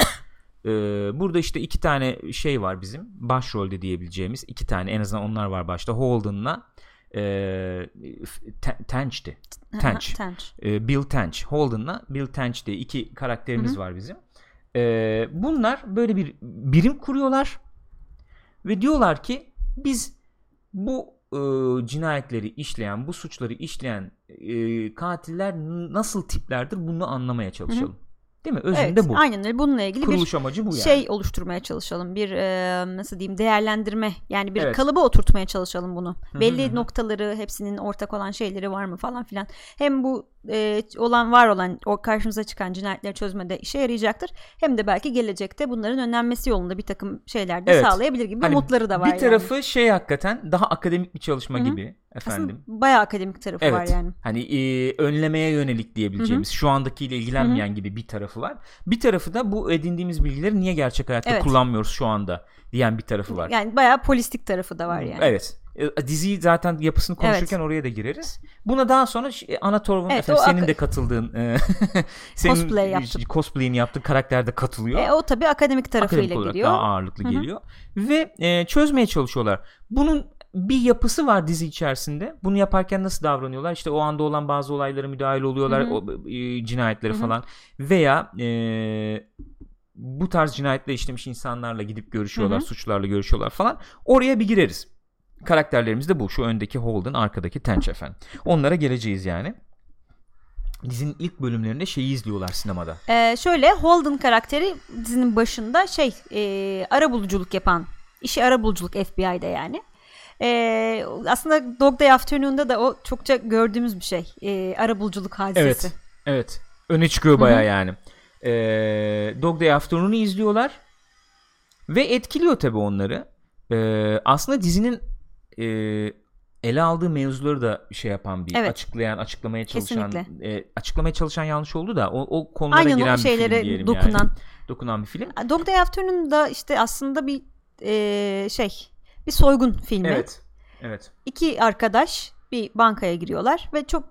Ee, burada işte iki tane şey var bizim başrolde diyebileceğimiz iki tane en azından onlar var başta Holden'la e, Te- Tench'ti. Tench. Tench. E, Bill Tench. Holden'la Bill Tench diye iki karakterimiz var bizim. Ee, bunlar böyle bir birim kuruyorlar ve diyorlar ki biz bu e, cinayetleri işleyen, bu suçları işleyen e, katiller nasıl tiplerdir bunu anlamaya çalışalım. Değil mi? Özünde Evet, bu. aynen öyle. Bununla ilgili Kuruluş bir amacı bu yani. şey oluşturmaya çalışalım. Bir e, nasıl diyeyim değerlendirme yani bir Evet. kalıba oturtmaya çalışalım bunu. Belli noktaları hepsinin ortak olan şeyleri var mı falan filan. Hem bu e, olan var olan o karşımıza çıkan cinayetleri çözmede işe yarayacaktır. Hem de belki gelecekte bunların önlenmesi yolunda bir takım şeyler de Evet. sağlayabilir gibi Hani umutları da var. Bir yani. tarafı şey hakikaten daha akademik bir çalışma Hı hı. gibi efendim. aslında bayağı akademik tarafı Evet. var yani. Hani e, önlemeye yönelik diyebileceğimiz şu andakiyle ilgilenmeyen gibi bir tarafı var. Bir tarafı da bu edindiğimiz bilgileri niye gerçek hayatta Evet. kullanmıyoruz şu anda diyen bir tarafı var. Yani bayağı polistik tarafı da var yani. Evet. E, Diziyi zaten yapısını konuşurken oraya da gireriz. Buna daha sonra ş- Ana Torv'un Evet, efendim senin de katıldığın e, senin Cosplay yaptım. cosplay'ini yaptığın karakter de katılıyor. E, o tabii akademik tarafıyla Akademik olarak geliyor. daha ağırlıklı Hı hı. geliyor ve e, çözmeye çalışıyorlar. Bunun bir yapısı var dizi içerisinde. Bunu yaparken nasıl davranıyorlar? İşte o anda olan bazı olaylara müdahale oluyorlar, o e, cinayetlere Hı hı. falan veya e, bu tarz cinayetler işlemiş insanlarla gidip görüşüyorlar, Hı hı. suçlarla görüşüyorlar falan. Oraya bir gireriz. Karakterlerimiz de bu. Şu öndeki Holden, arkadaki Tench efendim. Onlara geleceğiz yani. Dizinin ilk bölümlerinde şeyi izliyorlar sinemada. Ee, şöyle Holden karakteri dizinin başında şey e, ara buluculuk yapan işi ara buluculuk FBI'de yani. Ee, aslında Dog Day Afternoon'da da o çokça gördüğümüz bir şey. Ee, ara buluculuk hadisesi. Evet. Evet. Öne çıkıyor baya yani. Ee, Dog Day Afternoon'u izliyorlar. Ve etkiliyor tabii onları. Ee, aslında dizinin e, ele aldığı mevzuları da şey yapan bir Evet. açıklayan, açıklamaya çalışan Kesinlikle. e, açıklamaya çalışan yanlış oldu da o, o konulara Aynen giren o bir film şeylere diyelim dokunan. yani. Dokunan bir film. Dog Day Afternoon'da işte aslında bir e, şey bir soygun filmi. Evet. Evet. İki arkadaş bir bankaya giriyorlar ve çok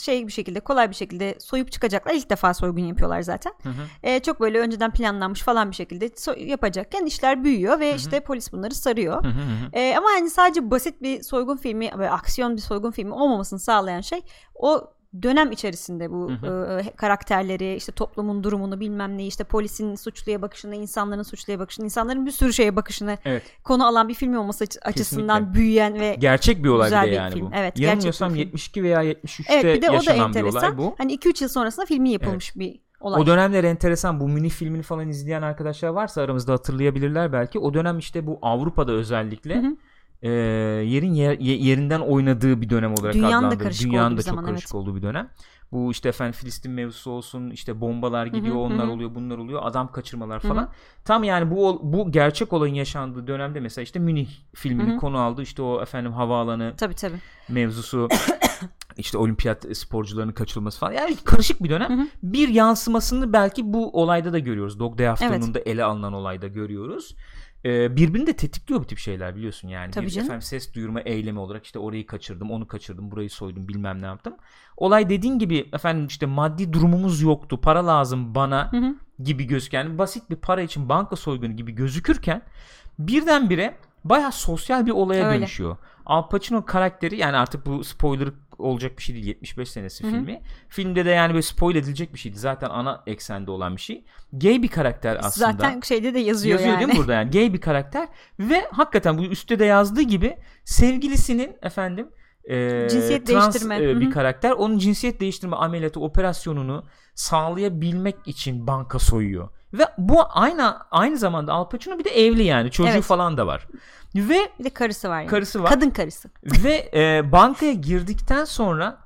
şey bir şekilde kolay bir şekilde soyup çıkacaklar. İlk defa soygun yapıyorlar zaten. Hı hı. Ee, çok böyle önceden planlanmış falan bir şekilde so- yapacakken işler büyüyor ve işte polis bunları sarıyor. Hı hı hı. Ee, ama hani sadece basit bir soygun filmi ve aksiyon bir soygun filmi olmamasını sağlayan şey o dönem içerisinde bu Hı e, karakterleri işte toplumun durumunu bilmem neyi işte polisin suçluya bakışını insanların suçluya bakışını insanların bir sürü şeye bakışını Evet. konu alan bir film olması açı- açısından Kesinlikle. büyüyen ve Gerçek bir olay Güzel bir yani film. bu. Evet, Yanılmıyorsam gerçek bir film. 72 veya 73'te evet bir de o da yaşanan bir enteresan. olay bu. Hani 2-3 yıl sonrasında filmi yapılmış bir olay. O dönemler enteresan. Bu mini filmini falan izleyen arkadaşlar varsa aramızda hatırlayabilirler belki. O dönem işte bu Avrupa'da özellikle Hı hı. E, yerin yer- ye- yerinden oynadığı bir dönem olarak Dünyanın da adlandırılır. karışık Dünyanın da çok zaman, karışık evet. olduğu bir dönem. Bu işte efendim Filistin mevzusu olsun, işte bombalar gidiyor, hı, onlar hı. oluyor, bunlar oluyor, adam kaçırmalar Hı hı. falan. Tam yani bu bu gerçek olayın yaşandığı dönemde mesela işte Münih filmini Hı hı. konu aldı. İşte o efendim havaalanı Tabii tabii. mevzusu işte olimpiyat sporcularının kaçırılması falan. Yani karışık bir dönem. Hı hı. Bir yansımasını belki bu olayda da görüyoruz. Dog Day Afternoon'da ele alınan olayda görüyoruz. Ee, birbirini de tetikliyor bu tip şeyler biliyorsun yani. Tabii bir canım. efendim ses duyurma eylemi olarak işte orayı kaçırdım, onu kaçırdım, burayı soydum, bilmem ne yaptım. Olay dediğin gibi efendim işte maddi durumumuz yoktu, para lazım bana Hı hı. gibi gözüken basit bir para için banka soygunu gibi gözükürken birdenbire baya sosyal bir olaya Öyle. dönüşüyor. Al Pacino karakteri yani artık bu spoiler olacak bir şey değil 75 senesi Hı hı. filmi. Filmde de yani böyle spoil edilecek bir şeydi. Zaten ana eksende olan bir şey. Gay bir karakter aslında. Zaten şeyde de yazıyor, Yazıyor yani. değil mi burada yani gay bir karakter ve hakikaten bu üstte de yazdığı gibi sevgilisinin efendim e, Cinsiyet trans değiştirme. e, bir hı. karakter onun cinsiyet değiştirme ameliyatı operasyonunu sağlayabilmek için banka soyuyor. Ve bu aynı aynı zamanda Al Pacino bir de evli yani çocuğu Evet. falan da var. Ve Bir de karısı var yani. Karısı var. Kadın karısı. ve e, bankaya girdikten sonra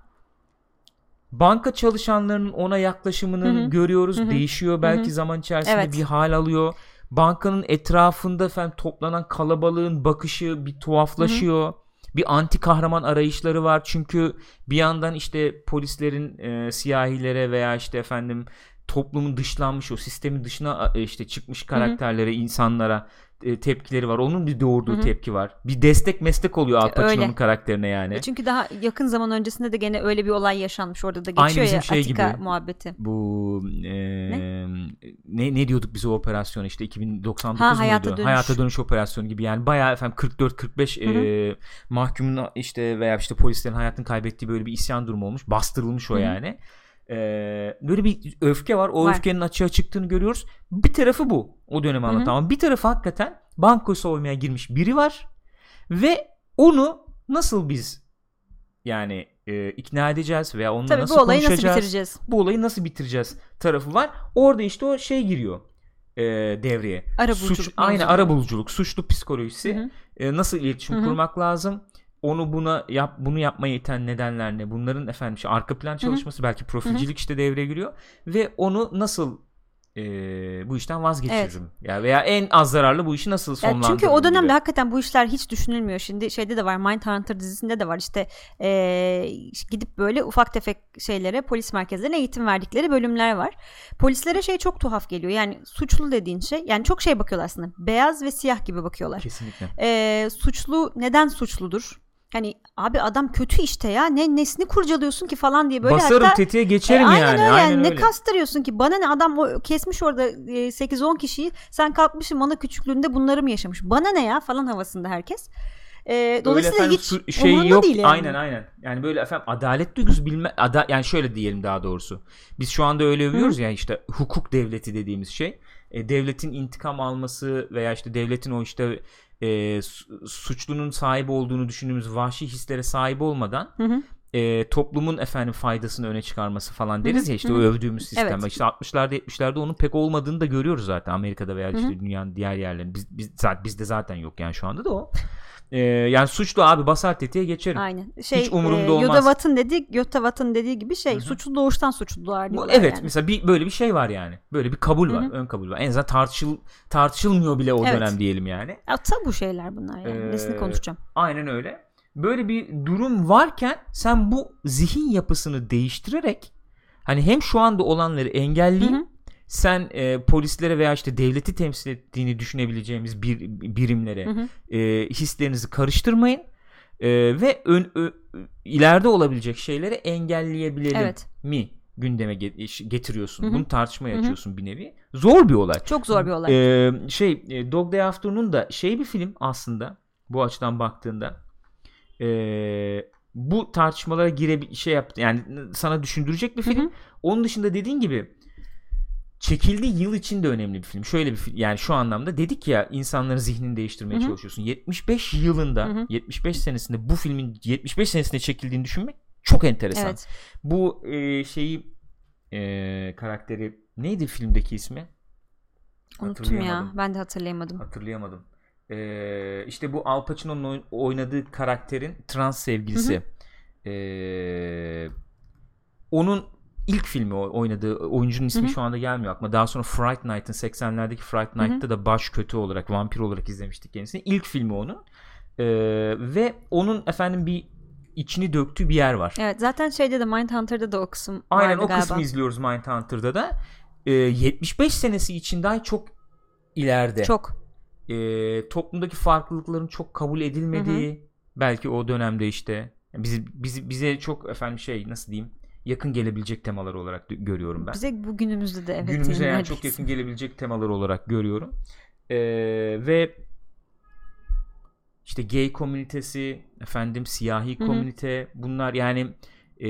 banka çalışanlarının ona yaklaşımını Hı hı. görüyoruz. Hı hı. Değişiyor belki Hı hı. zaman içerisinde Evet. bir hal alıyor. Bankanın etrafında efendim toplanan kalabalığın bakışı bir tuhaflaşıyor. Bir anti kahraman arayışları var. Çünkü bir yandan işte polislerin e, siyahilere veya işte efendim toplumun dışlanmış o sistemin dışına e, işte çıkmış karakterlere, insanlara e, tepkileri var. Onun bir doğurduğu Hı hı. tepki var. Bir destek meslek oluyor Al Pacino'nun karakterine yani. E Çünkü daha yakın zaman öncesinde de gene öyle bir olay yaşanmış. Orada da Aynı geçiyor bizim ya şey Atika gibi. muhabbeti. Bu e, ne? ne diyorduk biz o operasyon işte 2099 Ha, muydu? hayata dönüş. Hayata dönüş operasyonu gibi yani bayağı efendim 44 45 Hı hı. e, mahkumun işte veya işte polislerin hayatını kaybettiği böyle bir isyan durumu olmuş. Bastırılmış o Hı hı. yani. Ee, böyle bir öfke var. O Var. öfkenin açığa çıktığını görüyoruz. Bir tarafı bu. O dönemi anlatan. Ama bir tarafı hakikaten banko soymaya girmiş biri var. Ve onu nasıl biz yani e, ikna edeceğiz veya onunla Tabii nasıl bu olayı nasıl konuşacağız? bitireceğiz? Bu olayı nasıl bitireceğiz tarafı var. Orada işte o şey giriyor e, devreye. Arabuluculuk Suç, aynı mevzuları. arabuluculuk, suçlu psikolojisi. Hı hı. E, nasıl iletişim Hı hı. kurmak lazım? Onu buna yap bunu yapmaya iten nedenler ne? Bunların efendim işte arka plan çalışması belki profilcilik işte devreye giriyor ve onu nasıl e, bu işten vazgeçiririm? Ya veya en az zararlı bu işi nasıl Ya sonlandırırım? çünkü o dönemde gibi. hakikaten bu işler hiç düşünülmüyor. Şimdi şeyde de var Mindhunter dizisinde de var işte eee, gidip böyle ufak tefek şeylere polis merkezlerine eğitim verdikleri bölümler var. Polislere şey çok tuhaf geliyor. Yani suçlu dediğin şey yani çok şey bakıyorlar aslında. Beyaz ve siyah gibi bakıyorlar. kesinlikle. Eee, suçlu neden suçludur? Hani abi adam kötü işte ya ne nesini kurcalıyorsun ki falan diye böyle Basarım hatta tetiğe geçerim e, aynen yani. öyle Aynen yani. Ne öyle. kastırıyorsun ki? Bana ne adam o kesmiş orada e, 8-10 kişiyi. Sen kalkmışsın bana küçüklüğünde bunları mı yaşamış? Bana ne ya falan havasında herkes. E, dolayısıyla efendim hiç şey yok. değil yani. Aynen aynen. Yani böyle efendim adalet duygusu bilme ada, yani şöyle diyelim daha doğrusu. Biz şu anda öyle övüyoruz ya işte hukuk devleti dediğimiz şey. E, devletin intikam alması veya işte devletin o işte e, su- suçlunun sahibi olduğunu düşündüğümüz vahşi hislere sahip olmadan Hı hı. e, toplumun efendim faydasını öne çıkarması falan deriz ya işte o övdüğümüz sistem. Evet. İşte 60'larda 70'lerde onun pek olmadığını da görüyoruz zaten Amerika'da veya işte dünyanın diğer yerlerinde. Biz, biz, zaten, bizde zaten yok yani şu anda da o. E, yani suçlu abi basar tetiğe geçerim. Aynen. Şey, Hiç umurumda e, olmaz. Yoda Watt'ın dediği, Yoda Watt'ın dediği gibi şey suçlu doğuştan suçlular diyorlar Evet yani. mesela bir böyle bir şey var yani. Böyle bir kabul var, ön kabul var. En azından tartışıl tartışılmıyor bile o Evet. dönem diyelim yani. Ya, tabu şeyler bunlar yani. Ee, Nesini konuşacağım. Aynen öyle. Böyle bir durum varken sen bu zihin yapısını değiştirerek hani hem şu anda olanları engelleyip Hı hı. Sen e, polislere veya işte devleti temsil ettiğini düşünebileceğimiz bir birimlere Hı hı. e, hislerinizi karıştırmayın E, ve ön, ö- ileride olabilecek şeyleri engelleyebilelim Evet. mi gündeme ge- getiriyorsun. Hı hı. Bunu tartışmaya Hı hı. açıyorsun bir nevi. Zor bir olay. Çok zor bir olay. Ee, şey e, Dog Day Afternoon da şey bir film aslında bu açıdan baktığında Ee, bu tartışmalara gire şey yaptı yani sana düşündürecek bir film. Hı hı. Onun dışında dediğin gibi çekildiği yıl için de önemli bir film. Şöyle bir film yani şu anlamda dedik ya insanların zihnini değiştirmeye Hı hı. çalışıyorsun. 75 yılında Hı hı. 75 senesinde bu filmin 75 senesinde çekildiğini düşünmek çok enteresan. Evet. Bu e, şeyi e, karakteri neydi filmdeki ismi? Unuttum ya. Ben de hatırlayamadım. Hatırlayamadım. Ee, işte bu Al Pacino'nun oyn- oynadığı karakterin trans sevgilisi. Ee, onun ilk filmi o- oynadığı oyuncunun ismi Hı hı. şu anda gelmiyor aklıma. Daha sonra Fright Night'ın 80'lerdeki Fright Night'ta da baş kötü olarak vampir olarak izlemiştik kendisini. İlk filmi onun. Ee, ve onun efendim bir içini döktüğü bir yer var. Evet zaten şeyde de Mindhunter'da da o kısım Aynen o galiba. kısmı izliyoruz Mindhunter'da da. Ee, 75 senesi için daha çok ileride. Çok. Ee, toplumdaki farklılıkların çok kabul edilmediği belki o dönemde işte bizi, bizi bize çok efendim şey nasıl diyeyim yakın gelebilecek temalar olarak görüyorum ben. Bize bugünümüzde de evet. Günümüze yani çok yakın gelebilecek temalar olarak görüyorum. Ee, ve işte gay komünitesi, efendim siyahi Hı hı. komünite bunlar yani e,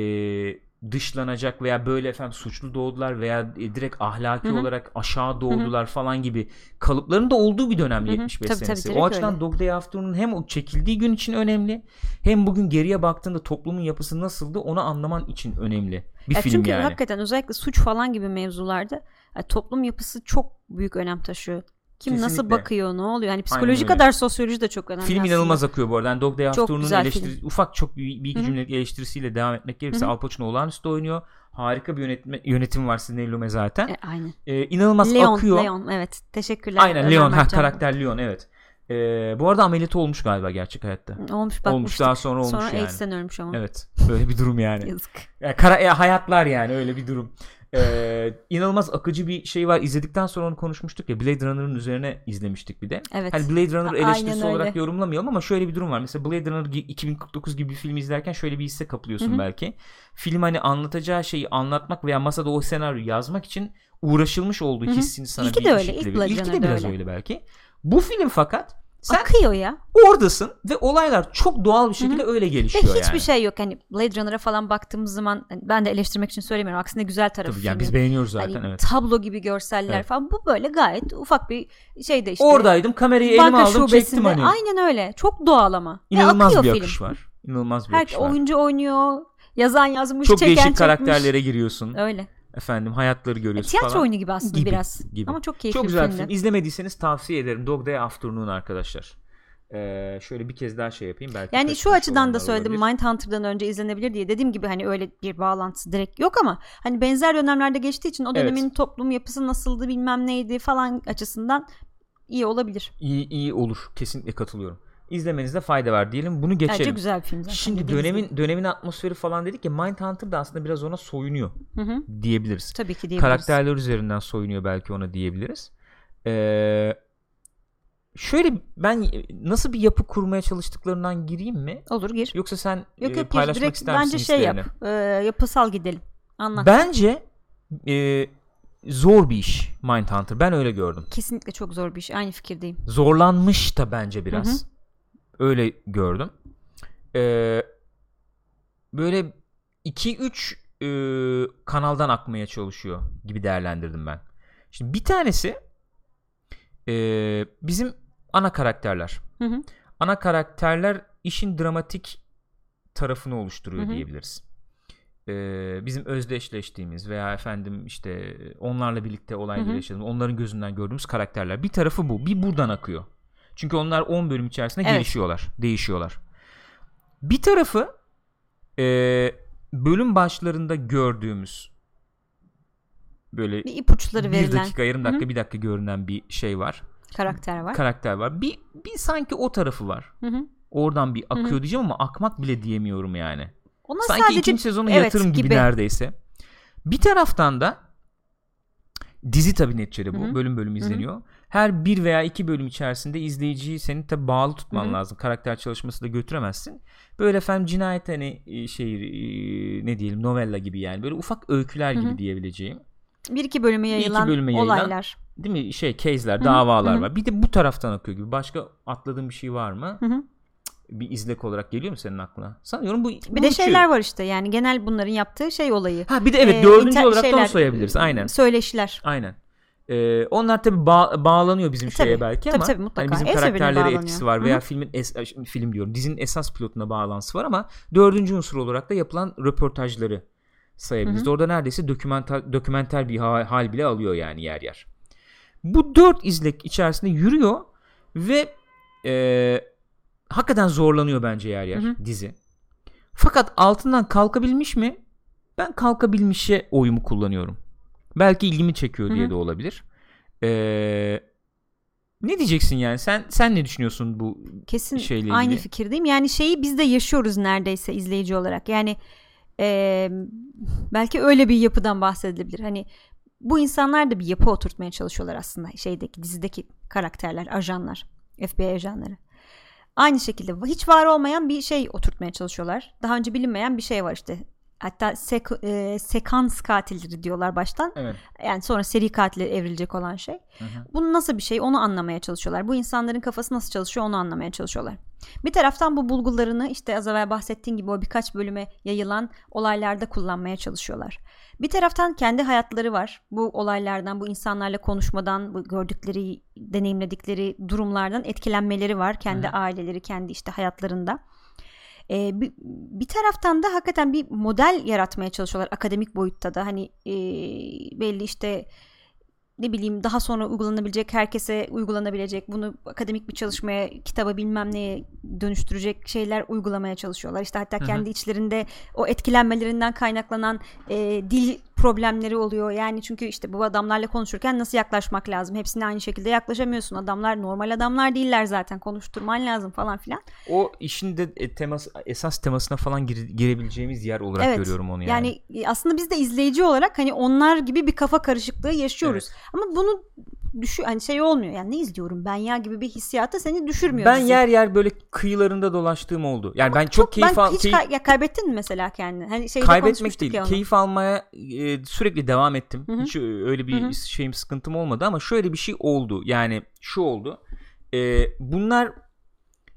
dışlanacak veya böyle efendim suçlu doğdular veya e, direkt ahlaki Hı hı. olarak aşağı doğdular falan gibi kalıpların da olduğu bir dönem Hı hı. 75 Tabii, tabii, senesi. direkt o açıdan öyle. Dog Day Afternoon hem o çekildiği gün için önemli hem bugün geriye baktığında toplumun yapısı nasıldı onu anlaman için önemli bir Ya film çünkü yani. hakikaten özellikle suç falan gibi mevzularda yani toplum yapısı çok büyük önem taşıyor. Kim nasıl Kesinlikle. bakıyor, ne oluyor? Yani psikoloji kadar sosyoloji de çok önemli. Film aslında. inanılmaz akıyor bu arada. Yani Dog Day Afternoon'un eleştiri, ufak çok bir, bir iki cümlelik eleştirisiyle devam etmek gerekirse. Al Pacino olağanüstü oynuyor. Harika bir yönetme, yönetim var Sidney Lumet zaten. E, aynen. Ee, inanılmaz Leon, akıyor. Leon evet. Teşekkürler. Aynen Leon ha karakter Leon evet. Ee, bu arada ameliyatı olmuş galiba gerçek hayatta. Olmuş bakmıştık. Olmuş daha sonra olmuş Sonra yani. AIDS'ten ölmüş ama. Evet. Böyle bir durum yani. Yazık. Ya kara, ya hayatlar yani öyle bir durum. Ee, inanılmaz akıcı bir şey var. İzledikten sonra onu konuşmuştuk ya. Blade Runner'ın üzerine izlemiştik bir de. Evet. Hani Blade Runner A- eleştirisi olarak yorumlamayalım ama şöyle bir durum var. Mesela Blade Runner gi- 2049 gibi bir film izlerken şöyle bir hisse kapılıyorsun Hı hı. belki. Film hani anlatacağı şeyi anlatmak veya masada o senaryoyu yazmak için uğraşılmış olduğu hissini sana İlki bir de öyle, şekilde ilk veriyor. İlki de biraz öyle. öyle belki. Bu film fakat Sen Akıyor ya. oradasın ve olaylar çok doğal bir şekilde öyle Ve gelişiyor hiçbir yani. şey yok. Hani Blade Runner'a falan baktığımız zaman hani ben de eleştirmek için söylemiyorum. Aksine güzel tarafı. Tabii yani biz beğeniyoruz zaten Hani evet. tablo gibi görseller Evet. falan. Bu böyle gayet ufak bir şey de işte. Oradaydım kamerayı elime aldım çektim hani. Aynen öyle. Çok doğal ama. Ve İnanılmaz bir film. akış var. İnanılmaz bir Her akış var. oyuncu oynuyor. Yazan yazmış, Çok çeken değişik çekmiş. karakterlere giriyorsun. Öyle. Efendim hayatları E, görüyorsun tiyatro falan. oyunu gibi aslında Gibi, biraz. gibi. Ama çok keyifli Çok güzel bir film. İzlemediyseniz tavsiye ederim. Dog Day Afternoon arkadaşlar. Ee, şöyle bir kez daha şey yapayım. Belki Yani şu açıdan da söyledim olabilir. Mindhunter'dan önce izlenebilir diye. Dediğim gibi hani öyle bir bağlantısı direkt yok ama hani benzer dönemlerde geçtiği için o Evet. dönemin toplum yapısı nasıldı bilmem neydi falan açısından iyi olabilir. İyi, iyi olur. Kesinlikle katılıyorum. İzlemenizde fayda var diyelim. Bunu Bence geçelim. güzel bir film zaten. Şimdi dönemin dönemin atmosferi falan dedik ya Mindhunter da aslında biraz ona soyunuyor Hı hı. diyebiliriz. Tabii ki diyebiliriz. Karakterler üzerinden soyunuyor belki ona diyebiliriz. Ee, şöyle ben nasıl bir yapı kurmaya çalıştıklarından gireyim mi? Olur gir. Yoksa sen Yok e, yok gir. paylaşmak Direkt ister misin bence şey yap. e, yapısal gidelim. Anlat. Bence e, zor bir iş Mindhunter. Ben öyle gördüm. Kesinlikle çok zor bir iş. Aynı fikirdeyim. Zorlanmış da bence biraz. Hı hı. Öyle gördüm. Ee, böyle 2-3 e, kanaldan akmaya çalışıyor gibi değerlendirdim ben. Şimdi bir tanesi e, bizim ana karakterler. Hı hı. Ana karakterler işin dramatik tarafını oluşturuyor Hı hı. diyebiliriz. Ee, bizim özdeşleştiğimiz veya efendim işte onlarla birlikte olayları yaşadığımız, onların gözünden gördüğümüz karakterler. Bir tarafı bu. Bir buradan akıyor. Çünkü onlar 10 bölüm içerisinde Evet. gelişiyorlar, değişiyorlar. Bir tarafı e, bölüm başlarında gördüğümüz böyle Bir ipuçları bir verilen dakika, yarım dakika, bir dakika görünen bir şey var. karakter var. Karakter var. Bir, bir sanki o tarafı var. Hı hı. Oradan bir akıyor Hı hı. diyeceğim ama akmak bile diyemiyorum yani. Ona Sanki sadece ikinci sezonu evet, yatırım gibi, gibi. neredeyse. Bir taraftan da dizi tabii neticede bu. Hı hı. Bölüm bölüm izleniyor. Her bir veya iki bölüm içerisinde izleyiciyi senin tabii bağlı tutman Hı hı. lazım. Karakter çalışması da götüremezsin. Böyle efendim cinayet hani e, şey e, ne diyelim novella gibi yani. Böyle ufak öyküler Hı gibi diyebileceğim. bir iki bölüme iki yayılan bölüme yayılan- olaylar. Değil mi? Şey case'ler, hı, davalar hı hı. var. Bir de bu taraftan akıyor gibi. Başka atladığın bir şey var mı? Hı hı. Bir izlek olarak geliyor mu senin aklına? Sanıyorum bu Bir de şeyler var işte yani genel bunların yaptığı şey olayı. Ha bir de evet Ee, dördüncü inter- olarak da onu sayabiliriz. Aynen. Söyleşiler. Aynen. Ee, onlar tabi bağlanıyor bizim E, şeye tabii. belki Tabii, ama tabii, mutlaka. hani bizim birbirine karakterlere etkisi var veya hı. filmin es, ay, film diyorum dizinin esas pilotuna bağlantısı var ama dördüncü unsur olarak da yapılan röportajları sayabiliriz. Hı hı. Orada neredeyse dokümental dokümenter bir hal, hal bile alıyor yani yer yer. Bu dört izlek içerisinde yürüyor ve e, hakikaten zorlanıyor bence yer yer Hı hı. dizi. Fakat altından kalkabilmiş mi? Ben kalkabilmişe oyumu kullanıyorum. Belki ilgimi çekiyor Hı diye de olabilir. Ee, ne diyeceksin yani? Sen sen ne düşünüyorsun bu Kesin şeyle aynı ilgili? fikirdeyim. Yani şeyi biz de yaşıyoruz neredeyse izleyici olarak. Yani e, belki öyle bir yapıdan bahsedilebilir. Hani bu insanlar da bir yapı oturtmaya çalışıyorlar aslında şeydeki dizideki karakterler, ajanlar, FBI ajanları. Aynı şekilde hiç var olmayan bir şey oturtmaya çalışıyorlar. Daha önce bilinmeyen bir şey var işte. Hatta sek- e, sekans katilleri diyorlar baştan. Evet. Yani sonra seri katile evrilecek olan şey. Hı hı. Bu nasıl bir şey onu anlamaya çalışıyorlar. Bu insanların kafası nasıl çalışıyor onu anlamaya çalışıyorlar. Bir taraftan bu bulgularını işte az evvel bahsettiğim gibi o birkaç bölüme yayılan olaylarda kullanmaya çalışıyorlar. Bir taraftan kendi hayatları var. Bu olaylardan, bu insanlarla konuşmadan, bu gördükleri, deneyimledikleri durumlardan etkilenmeleri var. Kendi hı. aileleri, kendi işte hayatlarında. Ee, bir, bir taraftan da hakikaten bir model yaratmaya çalışıyorlar akademik boyutta da. Hani e, belli işte ne bileyim daha sonra uygulanabilecek herkese uygulanabilecek bunu akademik bir çalışmaya kitaba bilmem neye dönüştürecek şeyler uygulamaya çalışıyorlar. İşte hatta kendi içlerinde o etkilenmelerinden kaynaklanan e, dil problemleri oluyor yani çünkü işte bu adamlarla konuşurken nasıl yaklaşmak lazım hepsine aynı şekilde yaklaşamıyorsun adamlar normal adamlar değiller zaten konuşturman lazım falan filan O işin de e, teması, esas temasına falan gire- girebileceğimiz yer olarak Evet. görüyorum onu yani. Yani e, aslında biz de izleyici olarak hani onlar gibi bir kafa karışıklığı yaşıyoruz. Ama bunu düşü hani şey olmuyor. Yani ne izliyorum ben ya gibi bir hissiyata seni düşürmüyor. ben yer yer böyle kıyılarında dolaştığım oldu. Yani ben çok, keyif hiç keyif- kay- ya kaybettin mi mesela kendini? Hani şeyde kaybetmek değil. ya onu. Keyif almaya e, sürekli devam ettim. Hı hı. Hiç öyle bir Hı hı. şeyim sıkıntım olmadı ama şöyle bir şey oldu. Yani şu oldu. e, bunlar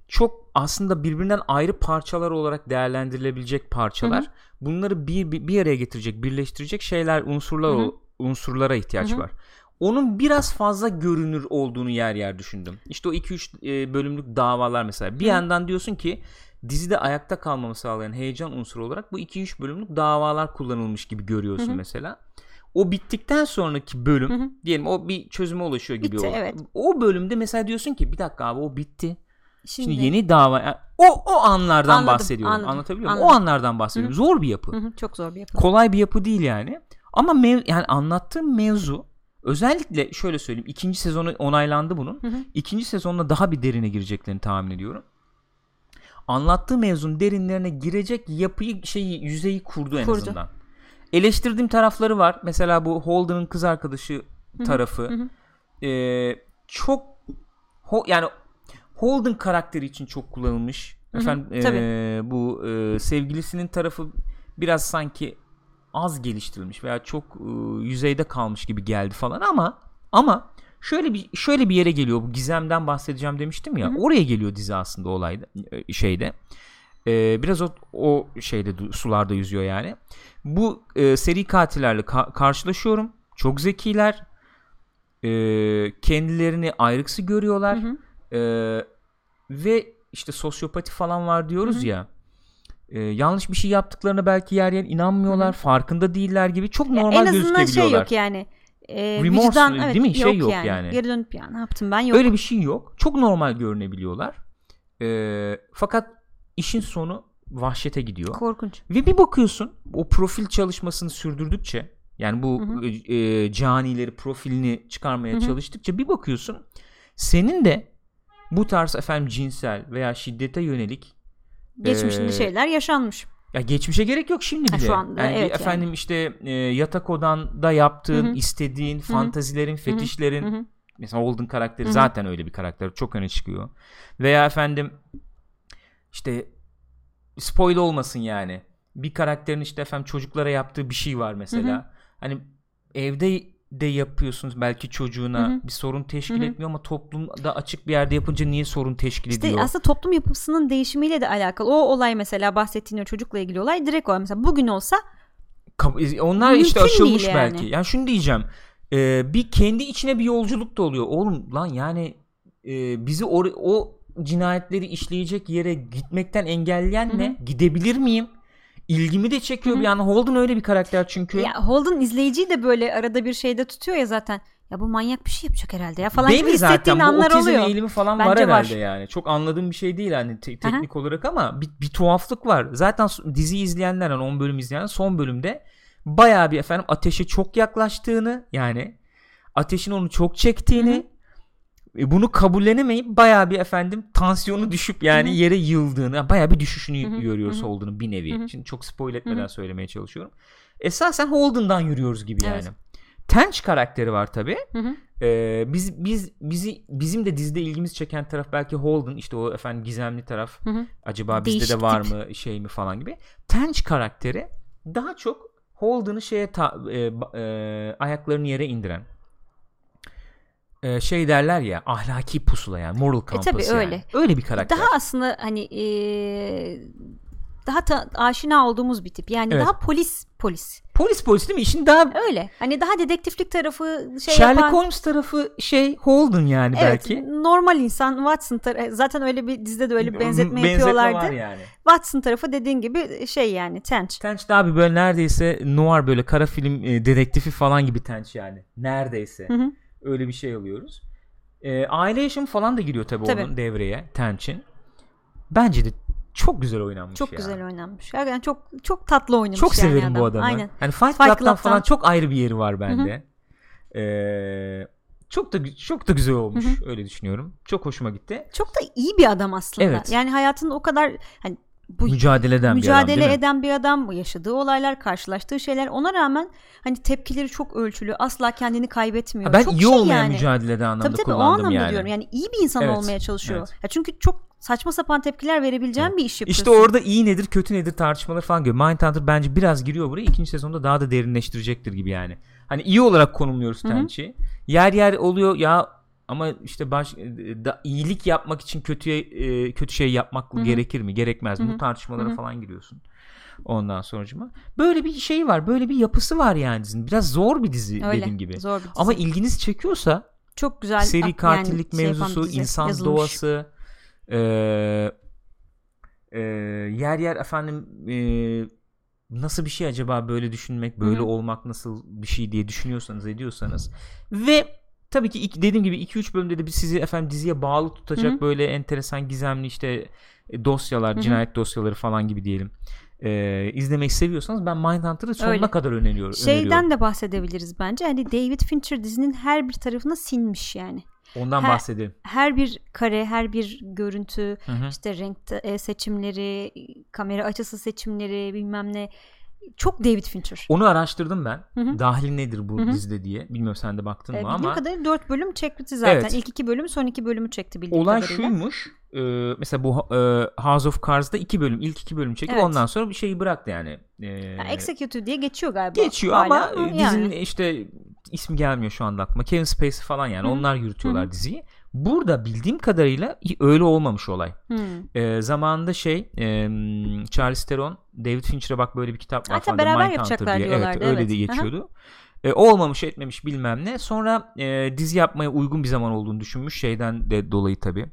çok aslında birbirinden ayrı parçalar olarak değerlendirilebilecek parçalar. Hı hı. Bunları bir, bir bir araya getirecek, birleştirecek şeyler, unsurlar Hı hı. unsurlara ihtiyaç Hı hı. var. Onun biraz fazla görünür olduğunu yer yer düşündüm. İşte o 2-3 e, bölümlük davalar mesela. Bir Hı. yandan diyorsun ki dizide ayakta kalmamı sağlayan heyecan unsuru olarak bu 2-3 bölümlük davalar kullanılmış gibi görüyorsun Hı mesela. O bittikten sonraki bölüm Hı diyelim o bir çözüme ulaşıyor gibi Bitti, o. evet. O bölümde mesela diyorsun ki bir dakika abi o bitti. Şimdi, Şimdi, yeni dava yani o o anlardan Anladım, bahsediyorum. anladım, Anlatabiliyor muyum? O anlardan bahsediyorum. Zor bir yapı. Hı hı, çok zor bir yapı. Kolay bir yapı değil yani. Ama mev- yani anlattığım mevzu özellikle şöyle söyleyeyim. ikinci sezonu onaylandı bunun. Hı hı. İkinci sezonda daha bir derine gireceklerini tahmin ediyorum. Anlattığı mevzunun derinlerine girecek yapıyı şeyi yüzeyi kurdu en Kurdu. azından. Eleştirdiğim tarafları var. Mesela bu Holden'ın kız arkadaşı tarafı. hı hı. Ee, çok ho- yani Holden karakteri için çok kullanılmış. Hı hı, Efendim ee, tabii. bu ee, sevgilisinin tarafı biraz sanki az geliştirilmiş veya çok ee, yüzeyde kalmış gibi geldi falan ama ama şöyle bir şöyle bir yere geliyor. Bu gizemden bahsedeceğim demiştim ya. Hı hı. Oraya geliyor dizi aslında olayda ee, şeyde. Ee, biraz o, o şeyde sularda yüzüyor yani. Bu e, seri katillerle ka- karşılaşıyorum. Çok zekiler. Ee, kendilerini ayrıksı görüyorlar. Hı hı. Ee, ve işte sosyopati falan var diyoruz Hı hı. ya. Ee, yanlış bir şey yaptıklarına belki yer yer inanmıyorlar. Farkında değiller gibi. Çok Ya normal en azından şey yok yani. E, Remorse, vicdan, değil evet, mi? Şey yok yani. yani. Geri dönüp ya ne yaptım ben yok. Öyle bir şey yok. Çok normal görünebiliyorlar. Ee, fakat işin sonu vahşete gidiyor. Korkunç. Ve bir bakıyorsun o profil çalışmasını sürdürdükçe yani bu Hı hı. e, e, canileri profilini çıkarmaya Hı hı. çalıştıkça bir bakıyorsun senin de bu tarz efendim cinsel veya şiddete yönelik Geçmişinde Ee, şeyler yaşanmış. ya geçmişe gerek yok şimdi Ha, bile. şu anda, yani evet yani. efendim işte e, yatak odanda yaptığın, Hı hı. istediğin, fantazilerin, fetişlerin Hı hı. mesela Holden karakteri Hı hı. zaten öyle bir karakter. Çok öne çıkıyor. Veya efendim işte spoiler olmasın yani. Bir karakterin işte efendim çocuklara yaptığı bir şey var mesela. Hı hı. Hani evde de yapıyorsunuz belki çocuğuna Hı hı. bir sorun teşkil Hı hı. etmiyor ama toplumda açık bir yerde yapınca niye sorun teşkil İşte ediyor? aslında toplum yapısının değişimiyle de alakalı. O olay mesela bahsettiğin o çocukla ilgili olay direkt o. Mesela bugün olsa Kap- onlar Mümkün işte aşılmış yani. belki. Yani şunu diyeceğim. Ee, bir kendi içine bir yolculuk da oluyor. Oğlum lan yani e, bizi or- o cinayetleri işleyecek yere gitmekten engelleyen Hı hı. ne? Gidebilir miyim? İlgimi de çekiyor. Hı hı. Yani Holden öyle bir karakter çünkü. ya Holden izleyiciyi de böyle arada bir şeyde tutuyor ya zaten. Ya bu manyak bir şey yapacak herhalde ya falan Değil gibi zaten? hissettiğin Bu anlar otizm oluyor. eğilimi falan Bence var herhalde var. yani. Çok anladığım bir şey değil hani te- teknik olarak ama bir, bir tuhaflık var. Zaten dizi izleyenler hani 10 bölüm izleyenler son bölümde bayağı bir efendim ateşe çok yaklaştığını yani ateşin onu çok çektiğini e, bunu kabullenemeyip bayağı bir efendim tansiyonu düşüp yani Hı hı. yere yıldığını bayağı bir düşüşünü Hı hı, görüyoruz hı hı. Holden'ın bir nevi. Hı hı. Şimdi çok spoil etmeden Hı hı. söylemeye çalışıyorum. Esasen Holden'dan yürüyoruz gibi yani. Evet. Tench karakteri var tabi. Ee, biz biz bizi bizim de dizide ilgimizi çeken taraf belki Holden işte o efendim gizemli taraf. Hı hı. Acaba bizde Değişik de var tip. mı şey mi falan gibi. Tench karakteri daha çok Holden'ı şeye ta- e, e, ayaklarını yere indiren. E, şey derler ya ahlaki pusula yani moral compass tabii yani. öyle. Öyle bir karakter. Daha aslında hani eee, daha ta- aşina olduğumuz bir tip. Yani Evet. daha polis polis. Polis polis değil mi? İşin daha Öyle. Hani daha dedektiflik tarafı şey Sherlock yapan. Holmes tarafı şey Holden yani Evet, belki. normal insan Watson tarafı zaten öyle bir dizide de öyle bir benzetme, Benzetme yapıyorlardı. var yani. Watson tarafı dediğin gibi şey yani Tench. Tench de abi böyle neredeyse noir böyle kara film e, dedektifi falan gibi Tench yani. Neredeyse. Hı hı. Öyle bir şey alıyoruz. E, aile yaşamı falan da giriyor tabii, Tabii. onun devreye Tench'in. Bence de çok güzel oynanmış Çok ya. güzel oynanmış. Yani çok çok tatlı oynamış Çok yani severim bu adam. adamı. Aynen. Hani Fight, Fight Club'tan Club'tan. falan çok ayrı bir yeri var bende. Ee, çok da çok da güzel olmuş öyle düşünüyorum. Çok hoşuma gitti. Çok da iyi bir adam aslında. Evet. Yani hayatında o kadar hani bu Mücadele eden bir adam mücadele değil mi? eden bir adam, yaşadığı olaylar, karşılaştığı şeyler ona rağmen hani tepkileri çok ölçülü, asla kendini kaybetmiyor. Ha, ben çok iyi şey olmayan yani. mücadelede anlamda Tabii tabii o kullandım anlamda yani. diyorum. Yani iyi bir insan Evet, olmaya çalışıyor. evet. Ya çünkü çok saçma sapan tepkiler verebileceğin bir iş yapıyorsun. İşte orada iyi nedir kötü nedir tartışmaları falan görüyor. Mindhunter bence biraz giriyor buraya. İkinci sezonda daha da derinleştirecektir gibi yani. Hani iyi olarak konumluyoruz Hı hı. Tench'i. Yer yer oluyor ya ama işte baş e, da iyilik yapmak için kötüye e, kötü şey yapmak Hı hı. gerekir mi gerekmez mi bu tartışmalara Hı hı. falan giriyorsun ondan sonracıma böyle bir şey var böyle bir yapısı var yani dizinin biraz zor bir dizi Öyle. dediğim gibi Zor bir dizi. ama ilginizi çekiyorsa çok güzel seri yani katillik şey yapan mevzusu dizi, insan yazılmış. doğası eee eee, yer yer efendim eee, nasıl bir şey acaba böyle düşünmek böyle Hı hı. olmak nasıl bir şey diye düşünüyorsanız ediyorsanız ve tabii ki dediğim gibi 2-3 bölümde de sizi efendim diziye bağlı tutacak Hı hı. böyle enteresan gizemli işte e, dosyalar Hı hı. cinayet dosyaları falan gibi diyelim eee, izlemeyi seviyorsanız ben Mindhunter'ı sonuna Öyle. kadar öneriyorum. Şeyden öneriyorum. de bahsedebiliriz bence. Hani David Fincher dizinin her bir tarafına sinmiş yani. Ondan Her- bahsedelim. Her bir kare, her bir görüntü, Hı hı. işte renk e, seçimleri, kamera açısı seçimleri, bilmem ne. Çok David Fincher. Onu araştırdım ben. Hı hı. Dahili nedir bu Hı hı. dizide diye. Bilmiyorum sen de baktın Ee, mı bildiğim ama kadarıyla 4 bölüm çekti zaten. Evet. İlk 2 bölüm, son 2 bölümü çekti bildiğim olay kadarıyla. şuymuş. e, mesela bu e, House of Cards'da iki bölüm, ilk iki bölüm çekip Evet. ondan sonra bir şeyi bıraktı yani. E, Yani Executive diye geçiyor galiba. geçiyor hala ama yani. dizinin işte ismi gelmiyor şu anda aklıma. Kevin Spacey falan yani Hı hı. onlar yürütüyorlar Hı hı. diziyi. Burada bildiğim kadarıyla öyle olmamış olay. Hmm. E, zamanında şey e, Charles Theron David Fincher'a bak böyle bir kitap var Hatta falan. beraber Mindhunter yapacaklar diye. diyorlardı, Evet öyle evet. de Aha. geçiyordu. E, olmamış etmemiş bilmem ne. Sonra e, dizi yapmaya uygun bir zaman olduğunu düşünmüş. Şeyden de dolayı tabii.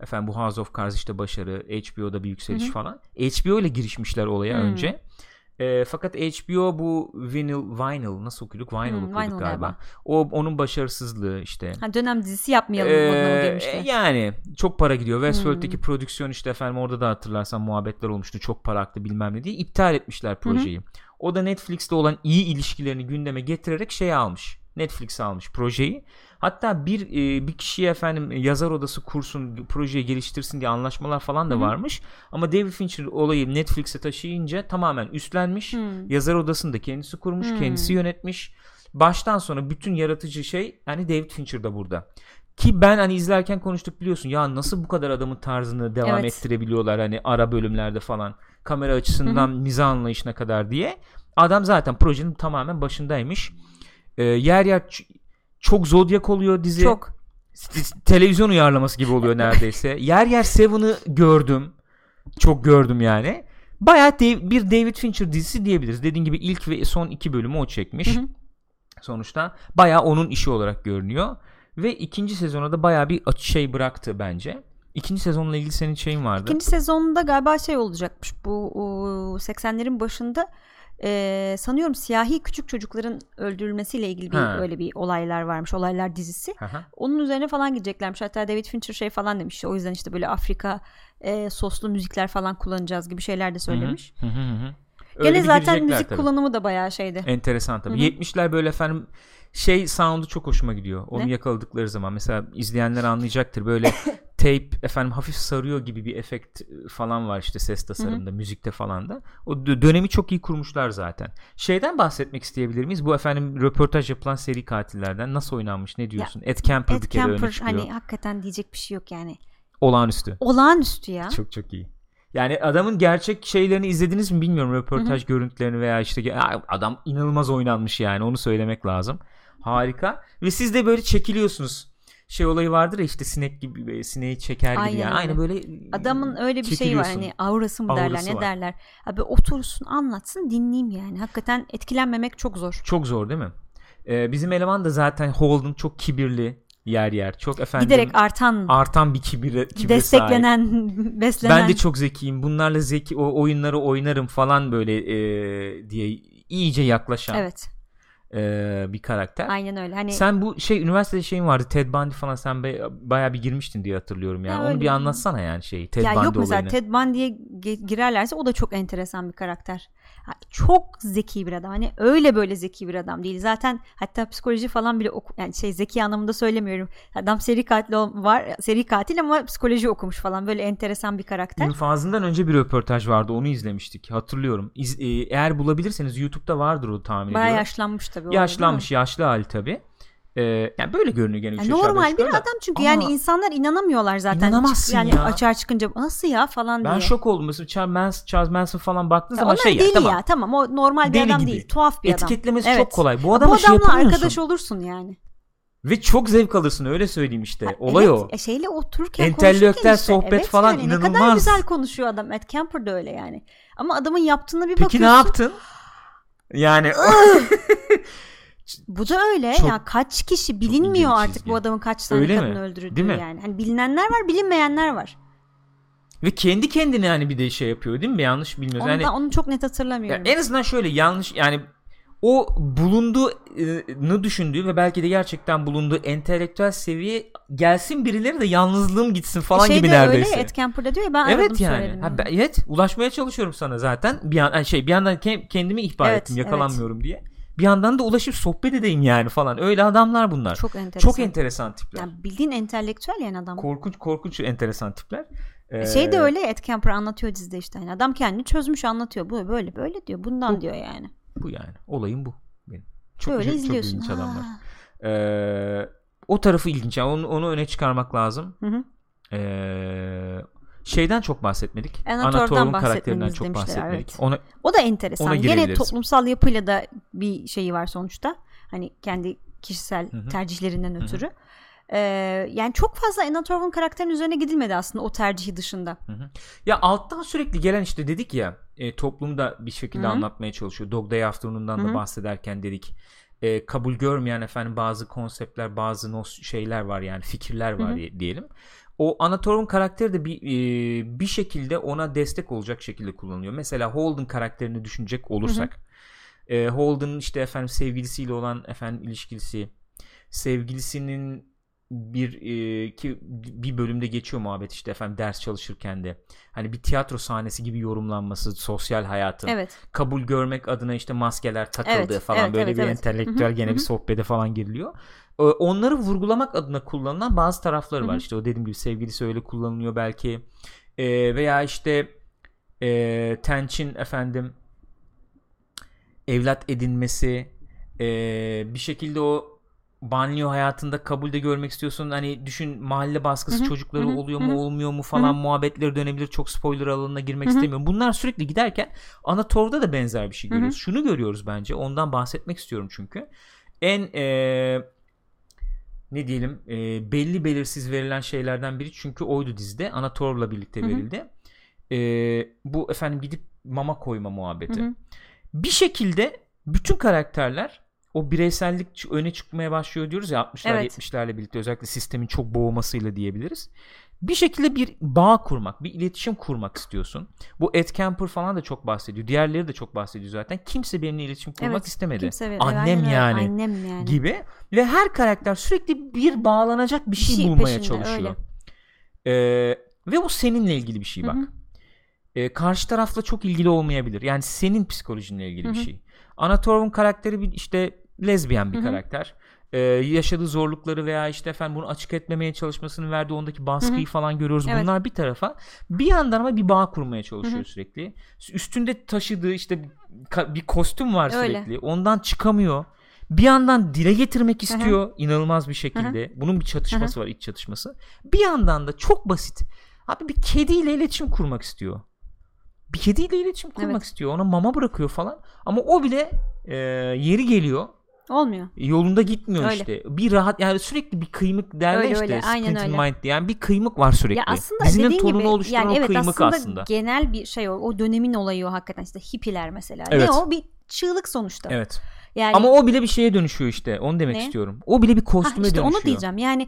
Efendim bu House of Cards işte başarı. HBO'da bir yükseliş Hı hı. falan. HBO ile girişmişler olaya Hmm. önce. E, fakat HBO bu vinyl, vinyl nasıl okuduk? Vinyl Hmm, okuduk vinyl galiba. O onun başarısızlığı işte. Ha, dönem dizisi yapmayalım Ee, mı girmişler? yani çok para gidiyor. Westworld'deki Hmm. prodüksiyon işte efendim orada da hatırlarsan muhabbetler olmuştu. Çok para aktı bilmem ne diye. iptal etmişler projeyi. O da Netflix'te olan iyi ilişkilerini gündeme getirerek şey almış. Netflix almış projeyi. Hatta bir e, bir kişiye efendim yazar odası kursun, projeyi geliştirsin diye anlaşmalar falan da Hı hı. varmış. Ama David Fincher olayı Netflix'e taşıyınca tamamen üstlenmiş. Hmm. Yazar odasını da kendisi kurmuş, Hmm. kendisi yönetmiş. Baştan sona bütün yaratıcı şey yani David Fincher da burada. Ki ben hani izlerken konuştuk biliyorsun ya nasıl bu kadar adamın tarzını devam Evet. ettirebiliyorlar hani ara bölümlerde falan kamera açısından mizah anlayışına kadar diye. Adam zaten projenin tamamen başındaymış. Ee, yer yer çok zodyak oluyor dizi. Çok. Televizyon uyarlaması gibi oluyor neredeyse. yer yer Seven'ı gördüm. Çok gördüm yani. Bayağı Dav- bir David Fincher dizisi diyebiliriz. Dediğim gibi ilk ve son iki bölümü o çekmiş. Hı hı. Sonuçta bayağı onun işi olarak görünüyor. Ve ikinci sezona da bayağı bir şey bıraktı bence. İkinci sezonla ilgili senin şeyin vardı. İkinci sezonda galiba şey olacakmış. Bu o, 80'lerin başında e, sanıyorum siyahi küçük çocukların öldürülmesiyle ilgili bir Ha. öyle bir olaylar varmış. Olaylar dizisi. Hı. Onun üzerine falan gideceklermiş. Hatta David Fincher şey falan demiş. O yüzden işte böyle Afrika e, soslu müzikler falan kullanacağız gibi şeyler de söylemiş. Hı hı hı hı. Öyle Gene zaten müzik tabii. kullanımı da bayağı şeydi. Enteresan tabii. Hı hı. 70'ler böyle efendim şey sound'u çok hoşuma gidiyor. Onu Ne? yakaladıkları zaman mesela izleyenler anlayacaktır. Böyle tape efendim hafif sarıyor gibi bir efekt e, falan var işte ses tasarımında, müzikte falan da. O dö- dönemi çok iyi kurmuşlar zaten. Şeyden bahsetmek isteyebilir miyiz? Bu efendim röportaj yapılan seri katillerden nasıl oynanmış? Ne diyorsun? Ed Kemper Ed bir kere öne Kemper çıkıyor. hani hakikaten diyecek bir şey yok yani. Olağanüstü. Olağanüstü ya. Çok çok iyi. Yani adamın gerçek şeylerini izlediniz mi bilmiyorum röportaj görüntülerini veya işte Ya adam inanılmaz oynanmış yani onu söylemek lazım. Harika. Ve siz de böyle çekiliyorsunuz. Şey olayı vardır ya işte sinek gibi sineği çeker gibi Aynen yani. Aynı öyle. böyle Adamın öyle bir şeyi var hani aurası mı derler Aurası ne var. derler. Abi otursun anlatsın dinleyeyim yani. Hakikaten etkilenmemek çok zor. Çok zor değil mi? Ee, bizim eleman da zaten Holden çok kibirli yer yer. Çok efendim Giderek artan, artan bir kibire, kibre sahip. desteklenen, beslenen. Ben de çok zekiyim. Bunlarla zeki o oyunları oynarım falan böyle e, diye iyice yaklaşan Evet e, bir karakter. aynen öyle. Hani Sen bu şey üniversitede şeyin vardı Ted Bundy falan sen be, bayağı bir girmiştin diye hatırlıyorum yani. Ya Onu bir anlatsana yani şeyi Ted ya Bundy yok mesela olayını. Ted Bundy'ye girerlerse o da çok enteresan bir karakter. Çok zeki bir adam. Hani öyle böyle zeki bir adam değil. Zaten hatta psikoloji falan bile oku yani şey zeki anlamında söylemiyorum. Adam seri katil var seri katil ama psikoloji okumuş falan. Böyle enteresan bir karakter. İnfazından önce bir röportaj vardı onu izlemiştik hatırlıyorum. İz- e, eğer bulabilirseniz YouTube'da vardır o tahmin Bayağı ediyorum. yaşlanmış tabii. Yaşlanmış yaşlı hali tabii. E, yani böyle görünüyor gene. Yani normal bir adam çünkü Ama yani insanlar inanamıyorlar zaten. İnanamazsın yani ya. açığa çıkınca nasıl ya falan ben diye. şok oldum. Mesela Charles Manson, Charles Manson falan baktığın zaman şey deli ya tamam. ya tamam o normal bir Deli adam gibi. değil tuhaf bir adam. Etiketlemesi Evet. çok kolay. Bu Bu adamla şey adamla yapamıyorsun. arkadaş olursun yani. Ve çok zevk alırsın öyle söyleyeyim işte. Olay evet, o. e, şeyle otururken Entelektüel işte. sohbet evet, falan yani Ne kadar inanılmaz. güzel konuşuyor adam. Matt Camper da öyle yani. Ama adamın yaptığına bir Peki bakıyorsun. ne yaptın? Yani Bu da öyle. Çok- ya kaç kişi bilinmiyor artık çizgi. bu adamın kaç tane Öyle kadın mi? öldürdüğü Değil mi? yani. Hani bilinenler var, bilinmeyenler var. ve kendi kendine hani bir de şey yapıyor değil mi? Yanlış bilmiyoruz. Onu, Yani onu çok net hatırlamıyorum. en azından şöyle yanlış yani o bulunduğunu düşündüğü ve belki de gerçekten bulunduğu entelektüel seviye gelsin birileri de yalnızlığım gitsin falan şey gibi de neredeyse. öyle Ed diyor ya ben aradım evet yani. söyledim. Ha, ben- evet ulaşmaya çalışıyorum sana zaten. Bir an şey bir yandan ke- kendimi ihbar Evet, ettim yakalanmıyorum diye. Bir yandan da ulaşıp sohbet edeyim yani falan. Öyle adamlar bunlar. Çok, Çok enteresan. enteresan tipler. Yani bildiğin entelektüel yani adam. korkunç korkunç enteresan tipler. Ee, Şey de öyle Ed Camper anlatıyor dizide işte. Yani adam kendini çözmüş anlatıyor. Bu böyle böyle diyor. Bundan Bu- diyor yani. Bu yani. Olayım bu. Benim. Çok, böyle çok, çok izliyorsun. ilginç adamlar. Ha. Ee, o tarafı ilginç. Yani onu, onu öne çıkarmak lazım. Hı hı. Ee, şeyden çok bahsetmedik. Bahsetmemiz karakterinden çok demişler, bahsetmedik. evet. Ona O da enteresan. Ona Gene toplumsal yapıyla da bir şeyi var sonuçta. Hani kendi kişisel Hı hı. tercihlerinden hı. ötürü. Ee, yani çok fazla Anna Torv'un karakterinin üzerine gidilmedi aslında o tercihi dışında. ya alttan sürekli gelen işte dedik ya e, toplumda bir şekilde Hı hı. anlatmaya çalışıyor. Dog Day Afternoon'dan da bahsederken dedik. E, kabul görmeyen efendim bazı konseptler, bazı nos şeyler var yani fikirler var Hı hı. diye- diyelim. O Anator'un karakteri de bir e, bir şekilde ona destek olacak şekilde kullanılıyor. Mesela Holden karakterini düşünecek olursak, e, Holden'ın işte efendim sevgilisiyle olan efendim ilişkisi, sevgilisinin bir e, ki bir bölümde geçiyor muhabbet işte efendim ders çalışırken de hani bir tiyatro sahnesi gibi yorumlanması sosyal hayatın Evet. kabul görmek adına işte maskeler takıldı Evet, falan evet, böyle evet, bir evet. entelektüel Hı hı, gene hı bir hı. sohbete falan giriliyor. Onları vurgulamak adına kullanılan bazı tarafları Hı var. hı. İşte o dediğim gibi sevgilisi öyle kullanılıyor belki. Ee, veya işte e, Tench'in efendim evlat edinmesi e, bir şekilde o banliyö hayatında kabulde görmek istiyorsun. Hani düşün mahalle baskısı Hı hı, çocukları hı hı, oluyor hı mu hı. olmuyor mu falan muhabbetleri dönebilir. Çok spoiler alanına girmek Hı hı. istemiyorum. Bunlar sürekli giderken Anator'da da benzer bir şey Hı hı. görüyoruz. Şunu görüyoruz bence. Ondan bahsetmek istiyorum çünkü. En e, ne diyelim e, belli belirsiz verilen şeylerden biri çünkü oydu dizide. Anator'la birlikte Hı hı. verildi. E, bu efendim gidip mama koyma muhabbeti. Hı hı. Bir şekilde bütün karakterler o bireysellik öne çıkmaya başlıyor diyoruz ya 60'lar Evet. 70'lerle birlikte özellikle sistemin çok boğmasıyla diyebiliriz. Bir şekilde bir bağ kurmak, bir iletişim kurmak istiyorsun. Bu Ed Camper falan da çok bahsediyor. Diğerleri de çok bahsediyor zaten. Kimse benimle iletişim kurmak Evet, istemedi. Kimse Annem öyle. yani Annem yani. gibi ve her karakter sürekli bir bağlanacak bir şey, şey bulmaya peşinde, çalışıyor. Ee, ve o seninle ilgili bir şey bak. Ee, karşı tarafla çok ilgili olmayabilir. Yani senin psikolojinle ilgili Hı bir şey. Anna Torv'un karakteri bir işte lezbiyen bir Hı hı. karakter. Ee, yaşadığı zorlukları veya işte efendim bunu açık etmemeye çalışmasının verdiği ondaki baskıyı Hı hı. falan görüyoruz. Evet. Bunlar bir tarafa. Bir yandan ama bir bağ kurmaya çalışıyor Hı hı. sürekli. Üstünde taşıdığı işte bir kostüm var Öyle. sürekli. Ondan çıkamıyor. Bir yandan dile getirmek istiyor inanılmaz bir şekilde. Bunun bir çatışması var, iç çatışması. Bir yandan da çok basit. Abi bir kediyle iletişim kurmak istiyor. Bir kediyle iletişim kurmak Evet. istiyor. Ona mama bırakıyor falan. Ama o bile e, yeri geliyor. Olmuyor. Yolunda gitmiyor Öyle. işte. Bir rahat yani sürekli bir kıymık derler Öyle, işte. öyle, aynen öyle. Mind. Yani bir kıymık var sürekli. Ya aslında Dizinin tonunu gibi oluşturan yani o evet kıymık aslında, aslında. genel bir şey o. O dönemin olayı o hakikaten işte hippiler mesela. Evet. Ne o? Bir çığlık sonuçta. Evet. Yani Ama o bile bir şeye dönüşüyor işte. Onu demek Ne? istiyorum. O bile bir Ha, kostüme işte dönüşüyor. onu diyeceğim. Yani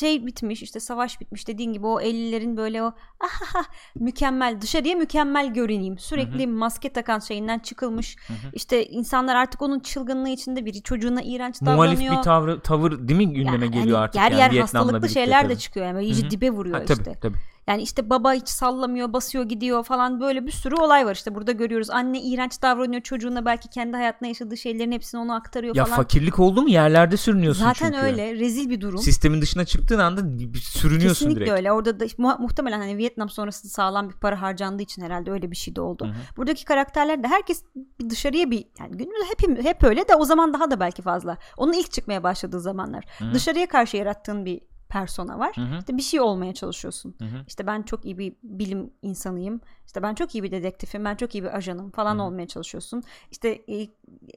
şey bitmiş işte savaş bitmiş dediğin gibi o 50'lerin böyle o ahaha, mükemmel dışarıya mükemmel görüneyim. Sürekli maske takan şeyinden çıkılmış. hı. İşte insanlar artık onun çılgınlığı içinde biri çocuğuna iğrenç Muhalif davranıyor. bir tavrı, tavır değil mi gündeme Yani geliyor artık yer yani yer Vietnam'la hastalıklı şeyler tabii. de çıkıyor yani böyle iyice Hı hı. dibe vuruyor Ha, tabii, işte. tabii. Yani işte baba hiç sallamıyor, basıyor, gidiyor falan böyle bir sürü olay var işte burada görüyoruz. Anne iğrenç davranıyor çocuğuna belki kendi hayatında yaşadığı şeylerin hepsini ona aktarıyor Ya falan. fakirlik oldu mu yerlerde sürünüyorsun Zaten çünkü. öyle rezil bir durum. Sistemin dışına çıktığın anda sürünüyorsun Kesinlikle direkt. öyle. Orada da mu- muhtemelen hani Vietnam sonrası sağlam bir para harcandığı için herhalde öyle bir şey de oldu. Hı hı. Buradaki karakterler de herkes dışarıya bir yani günümüzde hep hep öyle de o zaman daha da belki fazla. Onun ilk çıkmaya başladığı zamanlar. Hı. Dışarıya karşı yarattığın bir persona var. Hı hı. İşte bir şey olmaya çalışıyorsun. Hı hı. İşte ben çok iyi bir bilim insanıyım. İşte ben çok iyi bir dedektifim. Ben çok iyi bir ajanım falan Hı. olmaya çalışıyorsun. İşte e,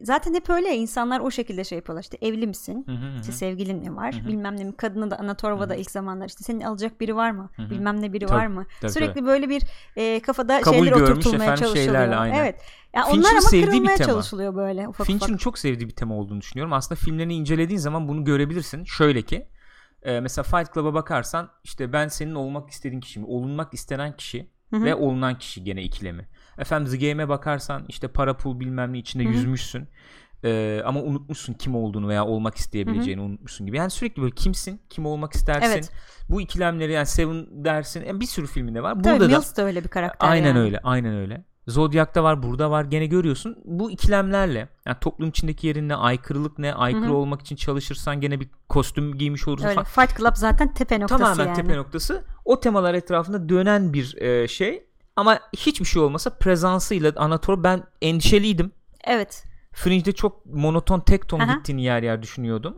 zaten hep öyle insanlar o şekilde şey yapıyorlar. İşte evli misin? Hı hı hı. İşte sevgilin mi var? Hı hı. Bilmem ne mi? Kadını da Anatorva'da ilk zamanlar işte seni alacak biri var mı? Hı hı. Bilmem ne biri Tabii, var mı? tabii, Sürekli böyle bir e, kafada Kabul şeyler oturtulmaya efendim çalışılıyor. şeylerle, aynen. Evet. Yani onlar ama sevdiği bir tema. çalışılıyor böyle ufak Fincher'ın ufak. çok sevdiği bir tema olduğunu düşünüyorum. Aslında filmlerini incelediğin zaman bunu görebilirsin. Şöyle ki e, mesela Fight Club'a bakarsan işte ben senin olmak istediğin kişi mi? Olunmak istenen kişi Hı hı. ve olunan kişi gene ikilemi. Efendim The Game'e bakarsan işte para pul bilmem ne içinde Hı hı. yüzmüşsün. E, ama unutmuşsun kim olduğunu veya olmak isteyebileceğini unutmuşsun gibi. Yani sürekli böyle kimsin? Kim olmak istersin? Evet. Bu ikilemleri yani Seven dersin. Yani bir sürü filminde var. Tabii Burada da Mills de öyle bir karakter Aynen yani. öyle. Aynen öyle. Zodiac'ta var, burada var. Gene görüyorsun. Bu ikilemlerle yani toplum içindeki yerin ne, aykırılık ne, aykırı Hı hı. olmak için çalışırsan gene bir kostüm giymiş olursun Öyle. falan. Fight Club zaten tepe noktası Tamamen yani. tepe noktası. O temalar etrafında dönen bir e, şey. Ama hiçbir şey olmasa prezansıyla Anator ben endişeliydim. Evet. Fringe'de çok monoton tek ton Aha. gittiğini yer yer düşünüyordum.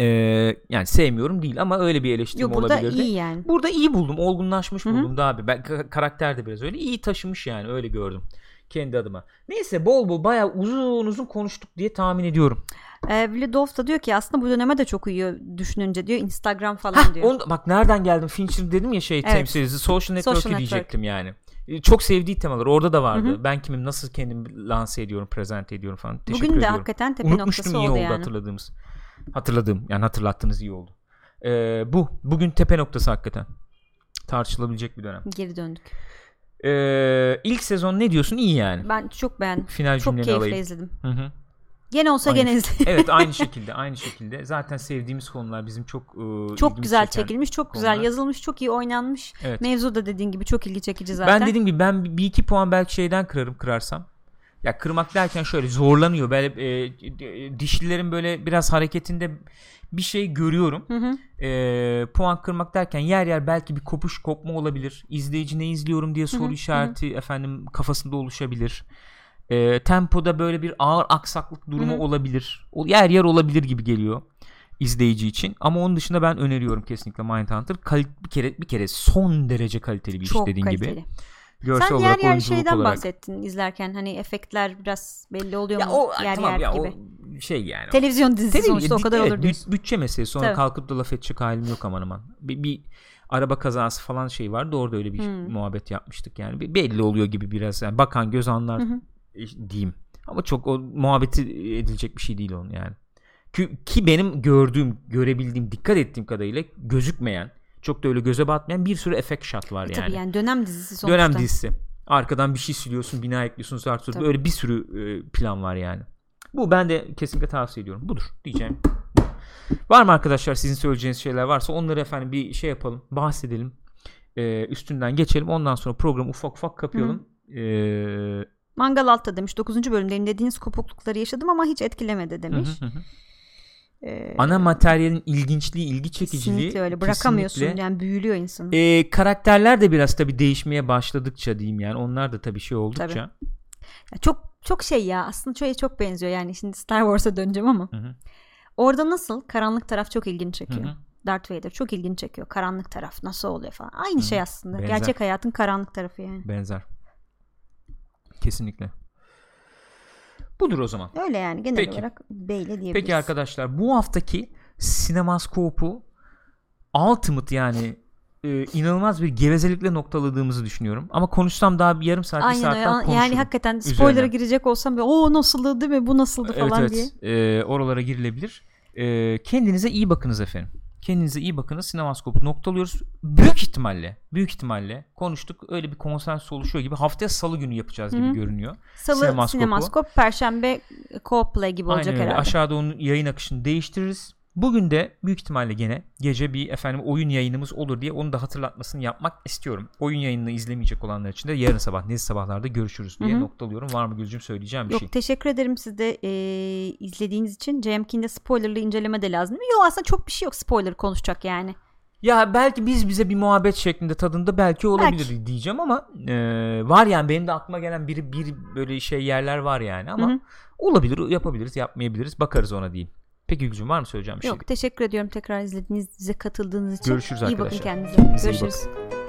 Ee, yani sevmiyorum değil ama öyle bir eleştirim Yo, burada olabilirdi. iyi yani. Burada iyi buldum. Olgunlaşmış Hı hı. buldum da abi. Ben ka- karakter de biraz öyle. iyi taşımış yani öyle gördüm. Kendi adıma. Neyse bol bol bayağı uzun uzun konuştuk diye tahmin ediyorum. Ee, Vladov da diyor ki aslında bu döneme de çok uyuyor düşününce diyor Instagram falan Hah, diyor. onu- bak nereden geldim? Fincher dedim ya şey Evet. temsilcisi. Social Network Social diyecektim yani. E, Çok sevdiği temalar orada da vardı. Hı hı. Ben kimim nasıl kendimi lanse ediyorum, prezent ediyorum falan. Teşekkür Bugün de ediyorum. hakikaten tepe Unutmuştum noktası iyi oldu oldu yani. hatırladığımız. Hatırladığım yani hatırlattığınız iyi oldu. Ee, bu bugün tepe noktası hakikaten. Tartışılabilecek bir dönem. Geri döndük. Ee, ilk sezon ne diyorsun? İyi yani. Ben çok beğendim. Final Çok keyifle alayım. izledim. Hı hı. Gene olsa Aynı- gene izledim. evet aynı şekilde aynı şekilde. Zaten sevdiğimiz konular bizim çok e, çok güzel çekilmiş, çok konular. güzel yazılmış, çok iyi oynanmış. Evet. Mevzu da dediğin gibi çok ilgi çekici zaten. Ben dediğim gibi ben bir iki puan belki şeyden kırarım kırarsam. Ya kırmak derken şöyle zorlanıyor. Böyle e, e, dişlilerin böyle biraz hareketinde bir şey görüyorum. Hı hı. E, puan kırmak derken yer yer belki bir kopuş kopma olabilir. İzleyici ne izliyorum diye soru hı, işareti efendim kafasında oluşabilir. E, tempoda böyle bir ağır aksaklık durumu Hı hı. olabilir. O yer yer olabilir gibi geliyor izleyici için. Ama onun dışında ben öneriyorum kesinlikle Mindhunter. Kal- bir kere bir kere son derece kaliteli bir iş Çok dediğin kaliteli. gibi. Görsel Sen yer olarak yer oyunculuk şeyden olarak. bahsettin izlerken hani efektler biraz belli oluyor Ya mu o yer tamam yer ya gibi. o şey yani. Televizyon dizisi Tabii, sonuçta o kadar evet, olur diyorsun. Bütçe meselesi. Sonra Tabii. kalkıp da laf edecek halim yok aman aman. Bir, bir araba kazası falan şey vardı. Orada öyle bir Hmm. muhabbet yapmıştık yani. Bir- belli oluyor gibi biraz. Yani bakan göz anlar e, diyeyim. Ama çok o muhabbeti edilecek bir şey değil onun yani. Ki, ki benim gördüğüm, görebildiğim, dikkat ettiğim kadarıyla gözükmeyen, çok da öyle göze batmayan bir sürü efekt shot var E yani. Tabii yani dönem dizisi sonuçta. Dönem dizisi. Arkadan bir şey siliyorsun, bina ekliyorsun, zurt. Tabii. Böyle bir sürü e, plan var yani. Bu ben de kesinlikle tavsiye ediyorum. Budur diyeceğim. Var mı arkadaşlar sizin söyleyeceğiniz şeyler varsa onları efendim bir şey yapalım, bahsedelim. E, üstünden geçelim. Ondan sonra programı ufak ufak kapayalım. E, Mangal Altta demiş 9. bölümde dinlediğiniz kopuklukları yaşadım ama hiç etkilemedi hı demiş. hı hı. Ee, Ana materyalin ilginçliği, ilgi çekiciliği kesinlikle öyle bırakamıyorsun kesinlikle. yani büyülüyor insanı. E, karakterler de biraz tabii değişmeye başladıkça diyeyim yani. Onlar da tabii şey oldukça. Ya çok çok şey ya aslında şöyle çok benziyor yani şimdi Star Wars'a döneceğim ama Hı hı. orada nasıl karanlık taraf çok ilgini çekiyor. Hı hı. Darth Vader çok ilgini çekiyor. Karanlık taraf nasıl oluyor falan. Aynı şey aslında. Benzer. Gerçek hayatın karanlık tarafı yani. Benzer. Kesinlikle. Budur o zaman. Öyle yani genel Peki. olarak beyle diyebiliriz. Peki arkadaşlar bu haftaki sinemaskopu ultimate yani e, inanılmaz bir gevezelikle noktaladığımızı düşünüyorum. Ama konuşsam daha bir yarım saat bir Aynen saat öyle. daha Yani konuşurum. hakikaten spoiler'a üzerine. girecek olsam böyle, o nasıldı değil mi bu nasıldı Evet falan evet. diye. E, oralara girilebilir. E, kendinize iyi bakınız efendim. Kendinize iyi bakınız. Sinemaskopu noktalıyoruz. Büyük ihtimalle, büyük ihtimalle konuştuk. Öyle bir konsensus oluşuyor gibi. Haftaya salı günü yapacağız gibi Hı hı. görünüyor. Salı Sinemaskopu. sinemaskop, perşembe co-play gibi olacak Aynen öyle. herhalde. Aşağıda onun yayın akışını değiştiririz. Bugün de büyük ihtimalle gene gece bir efendim oyun yayınımız olur diye onu da hatırlatmasını yapmak istiyorum. Oyun yayınını izlemeyecek olanlar için de yarın sabah nezi sabahlarda görüşürüz diye Hı hı. noktalıyorum. Var mı Gülcüm söyleyeceğim bir Yok şey? teşekkür ederim siz de e, izlediğiniz için. JMK'inde spoilerlı inceleme de lazım. Yok aslında çok bir şey yok spoiler konuşacak yani. Ya belki biz bize bir muhabbet şeklinde tadında belki olabilir diyeceğim ama e, var yani benim de aklıma gelen biri bir böyle şey yerler var yani ama Hı hı. olabilir yapabiliriz yapmayabiliriz bakarız ona diyeyim. Peki Gülcüm var mı söyleyeceğim bir şey? Yok teşekkür ediyorum tekrar izlediğiniz, bize katıldığınız için. Görüşürüz İyi bakın arkadaşlar. kendinize. Kendinize Görüşürüz. bakın.